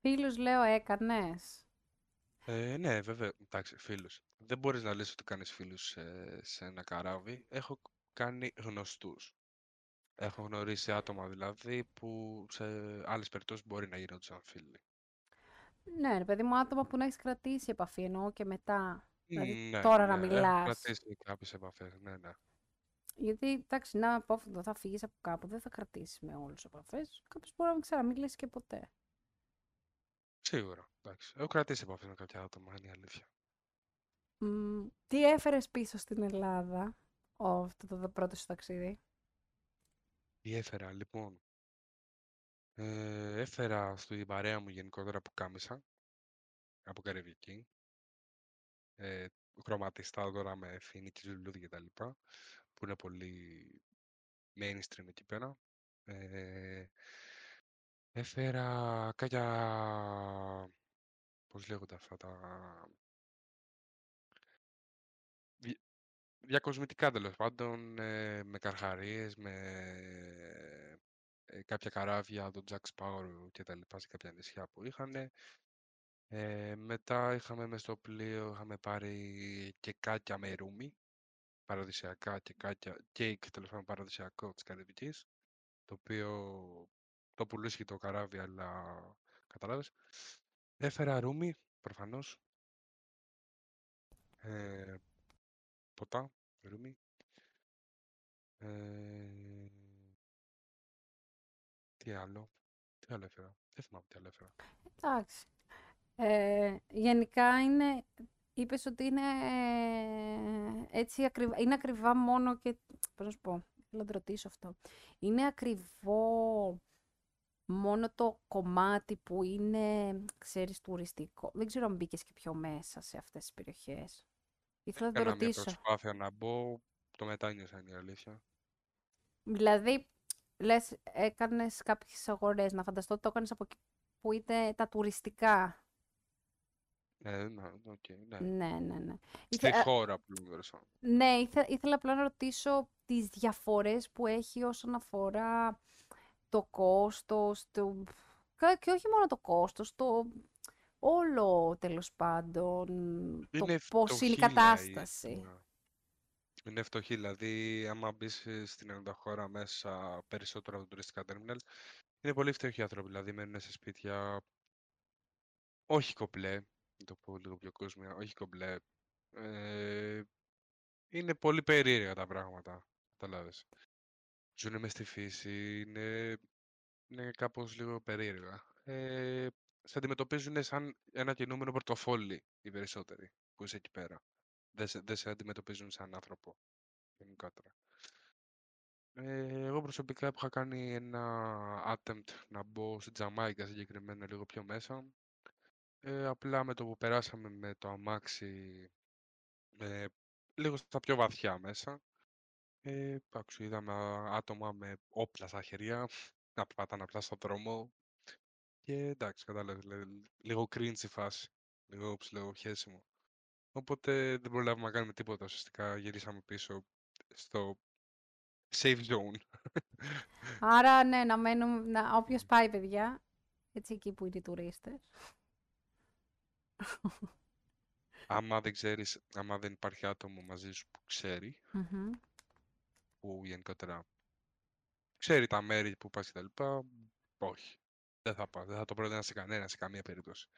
S2: Φίλους λέω έκανες.
S3: Ε, ναι, βέβαια. Εντάξει, φίλους. Δεν μπορείς να λες ότι κάνεις φίλους ε, σε ένα καράβι. Έχω κάνει γνωστούς. Έχω γνωρίσει άτομα δηλαδή που σε άλλες περιπτώσεις μπορεί να γίνονταν φίλοι.
S2: Ναι, ρε παιδί μου, άτομα που να έχεις κρατήσει επαφή εννοώ και μετά. Δηλαδή
S3: Ναι,
S2: τώρα να
S3: ναι, έχω
S2: μιλάς.
S3: κρατήσει κάποιες επαφές, ναι, ναι.
S2: Γιατί εντάξει, να απόφυτο θα φύγεις από κάπου, δεν θα κρατήσεις με όλους επαφές. Κάποιος μπορεί να μην ξαναμιλήσει και ποτέ.
S3: Σίγουρα, εντάξει. Έχω κρατήσει επαφές με κάποια άτομα, είναι η αλήθεια.
S2: Μ, τι έφερες πίσω στην Ελλάδα, ο, αυτό το, το πρώτο σου ταξίδι;
S3: Τι έφερα, λοιπόν. Ε, έφερα στην παρέα μου γενικότερα που κάμισα από Καραϊβική. Ε, χρωματιστά τώρα με φοινική λουλούδι και τα λοιπά, που είναι πολύ mainstream εκεί πέρα. Ε, έφερα κάποια, πώς λέγονται αυτά τα, δι- διακοσμητικά τέλος πάντων, ε, με καρχαρίες, με ε, κάποια καράβια, τον Jack Sparrow και τα λοιπά σε κάποια νησιά που είχαν. Ε, μετά είχαμε μες στο πλοίο, είχαμε πάρει κεκάκια με ρούμι, παραδοσιακά κεκάκια, κέικ τέλος πάντων παραδοσιακό της Καραϊβικής, το οποίο το πουλούσε το καράβι, αλλά καταλάβες. Έφερα ρούμι, προφανώς. Ε, ποτά, ρούμι. Ε, τι άλλο, τι άλλο έφερα. Δεν θυμάμαι τι άλλο έφερα.
S2: Εντάξει. Ε, γενικά είναι, είπες ότι είναι ε, έτσι ακριβά, είναι ακριβά μόνο και, πώς να σου πω, θέλω να το ρωτήσω αυτό. Είναι ακριβό μόνο το κομμάτι που είναι, ξέρεις, τουριστικό; Δεν ξέρω αν μπήκες και πιο μέσα σε αυτές τις περιοχές. Ήθελα να το
S3: Έκανα μια
S2: ρωτήσω.
S3: προσπάθεια να μπω, το μετάνιωσα είναι η αλήθεια.
S2: Δηλαδή, λες, έκανες κάποιες αγορές, να φανταστώ ότι το έκανες από εκεί που είναι τα τουριστικά.
S3: Ε, ναι, οκ, ναι.
S2: Ναι, ναι, ναι.
S3: Στη
S2: Ήθε- ε,
S3: χώρα πλούρωσα.
S2: Ναι, ήθε, ήθελα απλά να ρωτήσω τις διαφορές που έχει όσον αφορά το κόστος, το... κα- και όχι μόνο το κόστος, το όλο τέλος πάντων, το
S3: Είναι
S2: πώς είναι η
S3: φτωχή, λέει,
S2: κατάσταση.
S3: ναι. Είναι φτωχή, δηλαδή άμα μπεις στην ενδοχώρα μέσα περισσότερο από το τουριστικά τέρμιναλ, είναι πολύ φτωχοί άνθρωποι, δηλαδή μένουν σε σπίτια όχι κομπλέ, να το πω λίγο πιο κόσμια, όχι κομπλέ. Ε, είναι πολύ περίεργα τα πράγματα, καταλάβες. Ζουνε μες στη φύση, είναι, είναι κάπως λίγο περίεργα. Ε, σε αντιμετωπίζουν σαν ένα κινούμενο πορτοφόλι οι περισσότεροι που είσαι εκεί πέρα. Δεν σε, δεν σε αντιμετωπίζουν σαν άνθρωπο γενικότερα. Ε, εγώ προσωπικά που είχα κάνει ένα attempt να μπω στη Τζαμάικα συγκεκριμένα λίγο πιο μέσα. Ε, απλά με το που περάσαμε με το αμάξι ε, λίγο στα πιο βαθιά μέσα. Ε, άκουσα, είδαμε α- άτομα με όπλα στα χέρια να πατάνε απλά στον δρόμο. Και εντάξει, κατάλαβες, δηλαδή, λίγο cringe η φάση. Λίγο ψηλό χέσιμο. Οπότε δεν προλάβαμε να κάνουμε τίποτα. Ουσιαστικά γυρίσαμε πίσω στο safe zone.
S2: Άρα, ναι, να μένουμε, να, όποιος πάει, παιδιά, έτσι εκεί που είναι οι τουρίστες.
S3: Άμα δεν ξέρεις, άμα δεν υπάρχει άτομο μαζί σου που ξέρει,
S2: Μμμ.
S3: που γενικότερα ξέρει τα μέρη που πας και τα λοιπά, όχι. Δεν θα πάω. Δεν θα το πρότεινα σε κανένα, σε καμία περίπτωση.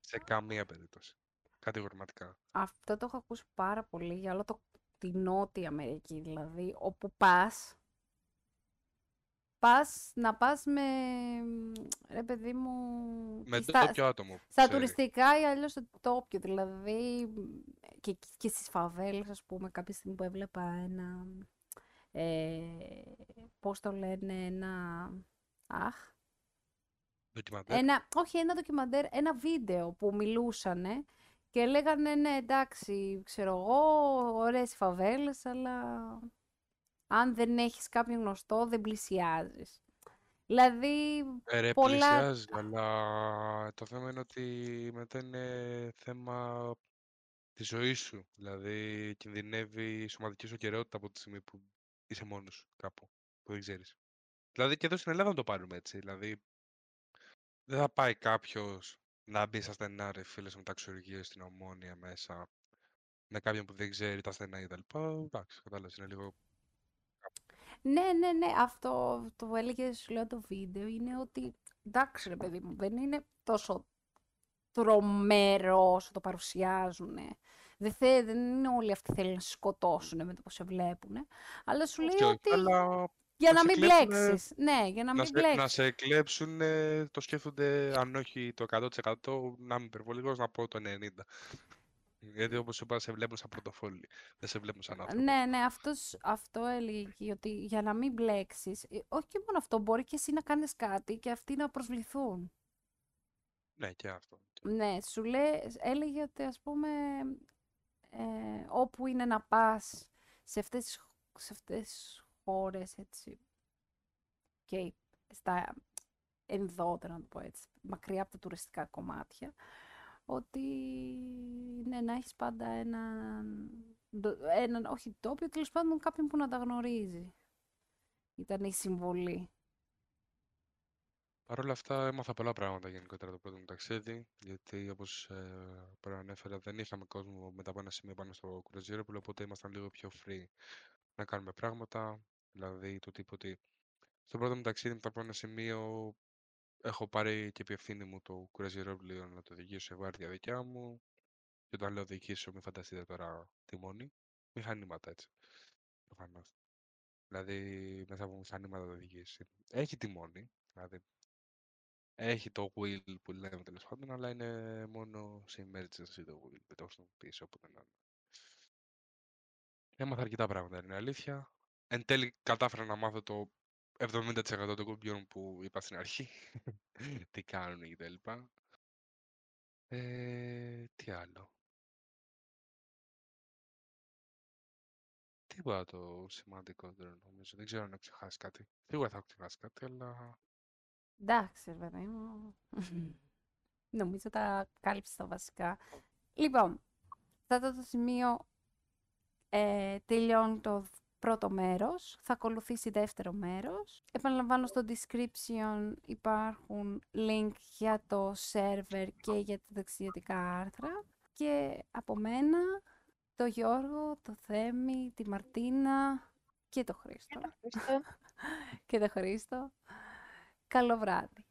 S3: Σε καμία περίπτωση. Κατηγορηματικά.
S2: Αυτό το έχω ακούσει πάρα πολύ για όλο το, τη Νότια Αμερική, δηλαδή, όπου πας, πας να πας με, ρε παιδί μου,
S3: Με
S2: στα,
S3: τόπιο άτομο που
S2: στα
S3: ξέρει.
S2: τουριστικά ή αλλιώς στο τόπιο, δηλαδή, και, και στις φαβέλες, ας πούμε, κάποια στιγμή που έβλεπα ένα, ε, πώς το λένε, ένα, αχ,
S3: Ντοκιμαντέρ.
S2: ένα, όχι ένα ντοκιμαντέρ, ένα βίντεο που μιλούσανε και λέγανε ναι εντάξει, ξέρω εγώ, ωραίες οι φαβέλες, αλλά αν δεν έχεις κάποιον γνωστό δεν πλησιάζεις. Δηλαδή,
S3: Ε, ρε,
S2: πολλά...
S3: πλησιάζει, αλλά το θέμα είναι ότι μετά είναι θέμα της ζωής σου. Δηλαδή, κινδυνεύει η σωματική σου κυριότητα από τη στιγμή που είσαι μόνος σου κάπου, που δεν ξέρεις. Δηλαδή, και εδώ στην Ελλάδα να το πάρουμε έτσι. Δηλαδή, δεν θα πάει κάποιος να μπει στα στενά, ρε φίλες, με ταξιουργείο στην Ομόνια μέσα, με κάποιον που δεν ξέρει τα στενά κτλ. Εντάξει, κατάλαβες, είναι λίγο...
S2: Ναι, ναι, ναι, αυτό το έλεγε, σου λέω το βίντεο, είναι ότι εντάξει ρε παιδί μου, δεν είναι τόσο τρομερό όσο το παρουσιάζουν. Δεν, θε, δεν είναι όλοι αυτοί θέλουν να σε σκοτώσουν με το πώς σε βλέπουν. Αλλά σου λέει
S3: Όχι, όχι,
S2: ότι
S3: αλλά
S2: για
S3: να
S2: να
S3: σε
S2: μην
S3: κλέψουνε-
S2: μπλέξεις. Ναι, για να
S3: να
S2: μην
S3: σε, να
S2: μπλέξεις.
S3: σε κλέψουν, το σκέφτονται, αν όχι το 100%, να μην υπερβολικός, να πω το 90%. Γιατί όπως είπα, σε βλέπουν σαν πρωτοφόλι. Δεν σε βλέπουν σαν άνθρωπο.
S2: Ναι, ναι, αυτός, αυτό έλεγε εκεί, ότι για να μην μπλέξεις, ε, όχι και μόνο αυτό, μπορεί και εσύ να κάνεις κάτι και αυτοί να προσβληθούν.
S3: Ναι, και αυτό.
S2: Ναι, σου λέει, έλεγε ότι ας πούμε ε, όπου είναι να πας σε αυτές, τις χ- σε αυτές τις χώρες έτσι και στα ενδότερα να το πω έτσι, μακριά από τα τουριστικά κομμάτια, ότι ναι, να έχεις πάντα έναν, ντο- έναν όχι τόπιο, τέλος πάντων κάποιον που να τα γνωρίζει. Ήταν η συμβολή.
S3: Παρ' όλα αυτά έμαθα πολλά πράγματα γενικότερα το πρώτο μου ταξίδι, γιατί όπως ε, προανέφερα δεν είχαμε κόσμο μετά από ένα σημείο πάνω στο Cruzeiro, οπότε ήμασταν λίγο πιο free να κάνουμε πράγματα, δηλαδή το τύπο ότι στο πρώτο μου ταξίδι μετά από ένα σημείο έχω πάρει και επί ευθύνη μου το Cruzeiro να το οδηγήσω σε βάρδια δικιά μου και όταν λέω οδηγήσω μην φανταστείτε τώρα τιμόνι, μηχανήματα έτσι, προφανώς. Δηλαδή μέσα από μηχανήματα το οδηγήσει. Έχει τιμόνι, δηλαδή έχει το wheel που λέμε τέλος πάντων, αλλά είναι μόνο σε emergency το wheel. Δεν το έχω πίσω όποτε να είναι. Έμαθα αρκετά πράγματα, είναι αλήθεια. Εν τέλει κατάφερα να μάθω το 70% των κουμπιών που είπα στην αρχή. [laughs] Τι κάνουν και τα λοιπά. Ε, τι άλλο. Τίποτα το σημαντικότερο νομίζω. Δεν ξέρω αν έχω ξεχάσει κάτι. Σίγουρα θα έχω ξεχάσει κάτι, αλλά
S2: Εντάξει, ρε παιδί μου. [laughs] Νομίζω τα κάλυψες τα βασικά. Λοιπόν, σε αυτό το σημείο ε, τελειώνει το δ- πρώτο μέρος. Θα ακολουθήσει δεύτερο μέρος. Επαναλαμβάνω στο description υπάρχουν link για το server και για τα ταξιδιωτικά άρθρα. Και από μένα, το Γιώργο, το Θέμη, τη Μαρτίνα και το Χρήστο.
S5: Ευχαριστώ. [laughs]
S2: και το Χρήστο. Καλό βράδυ.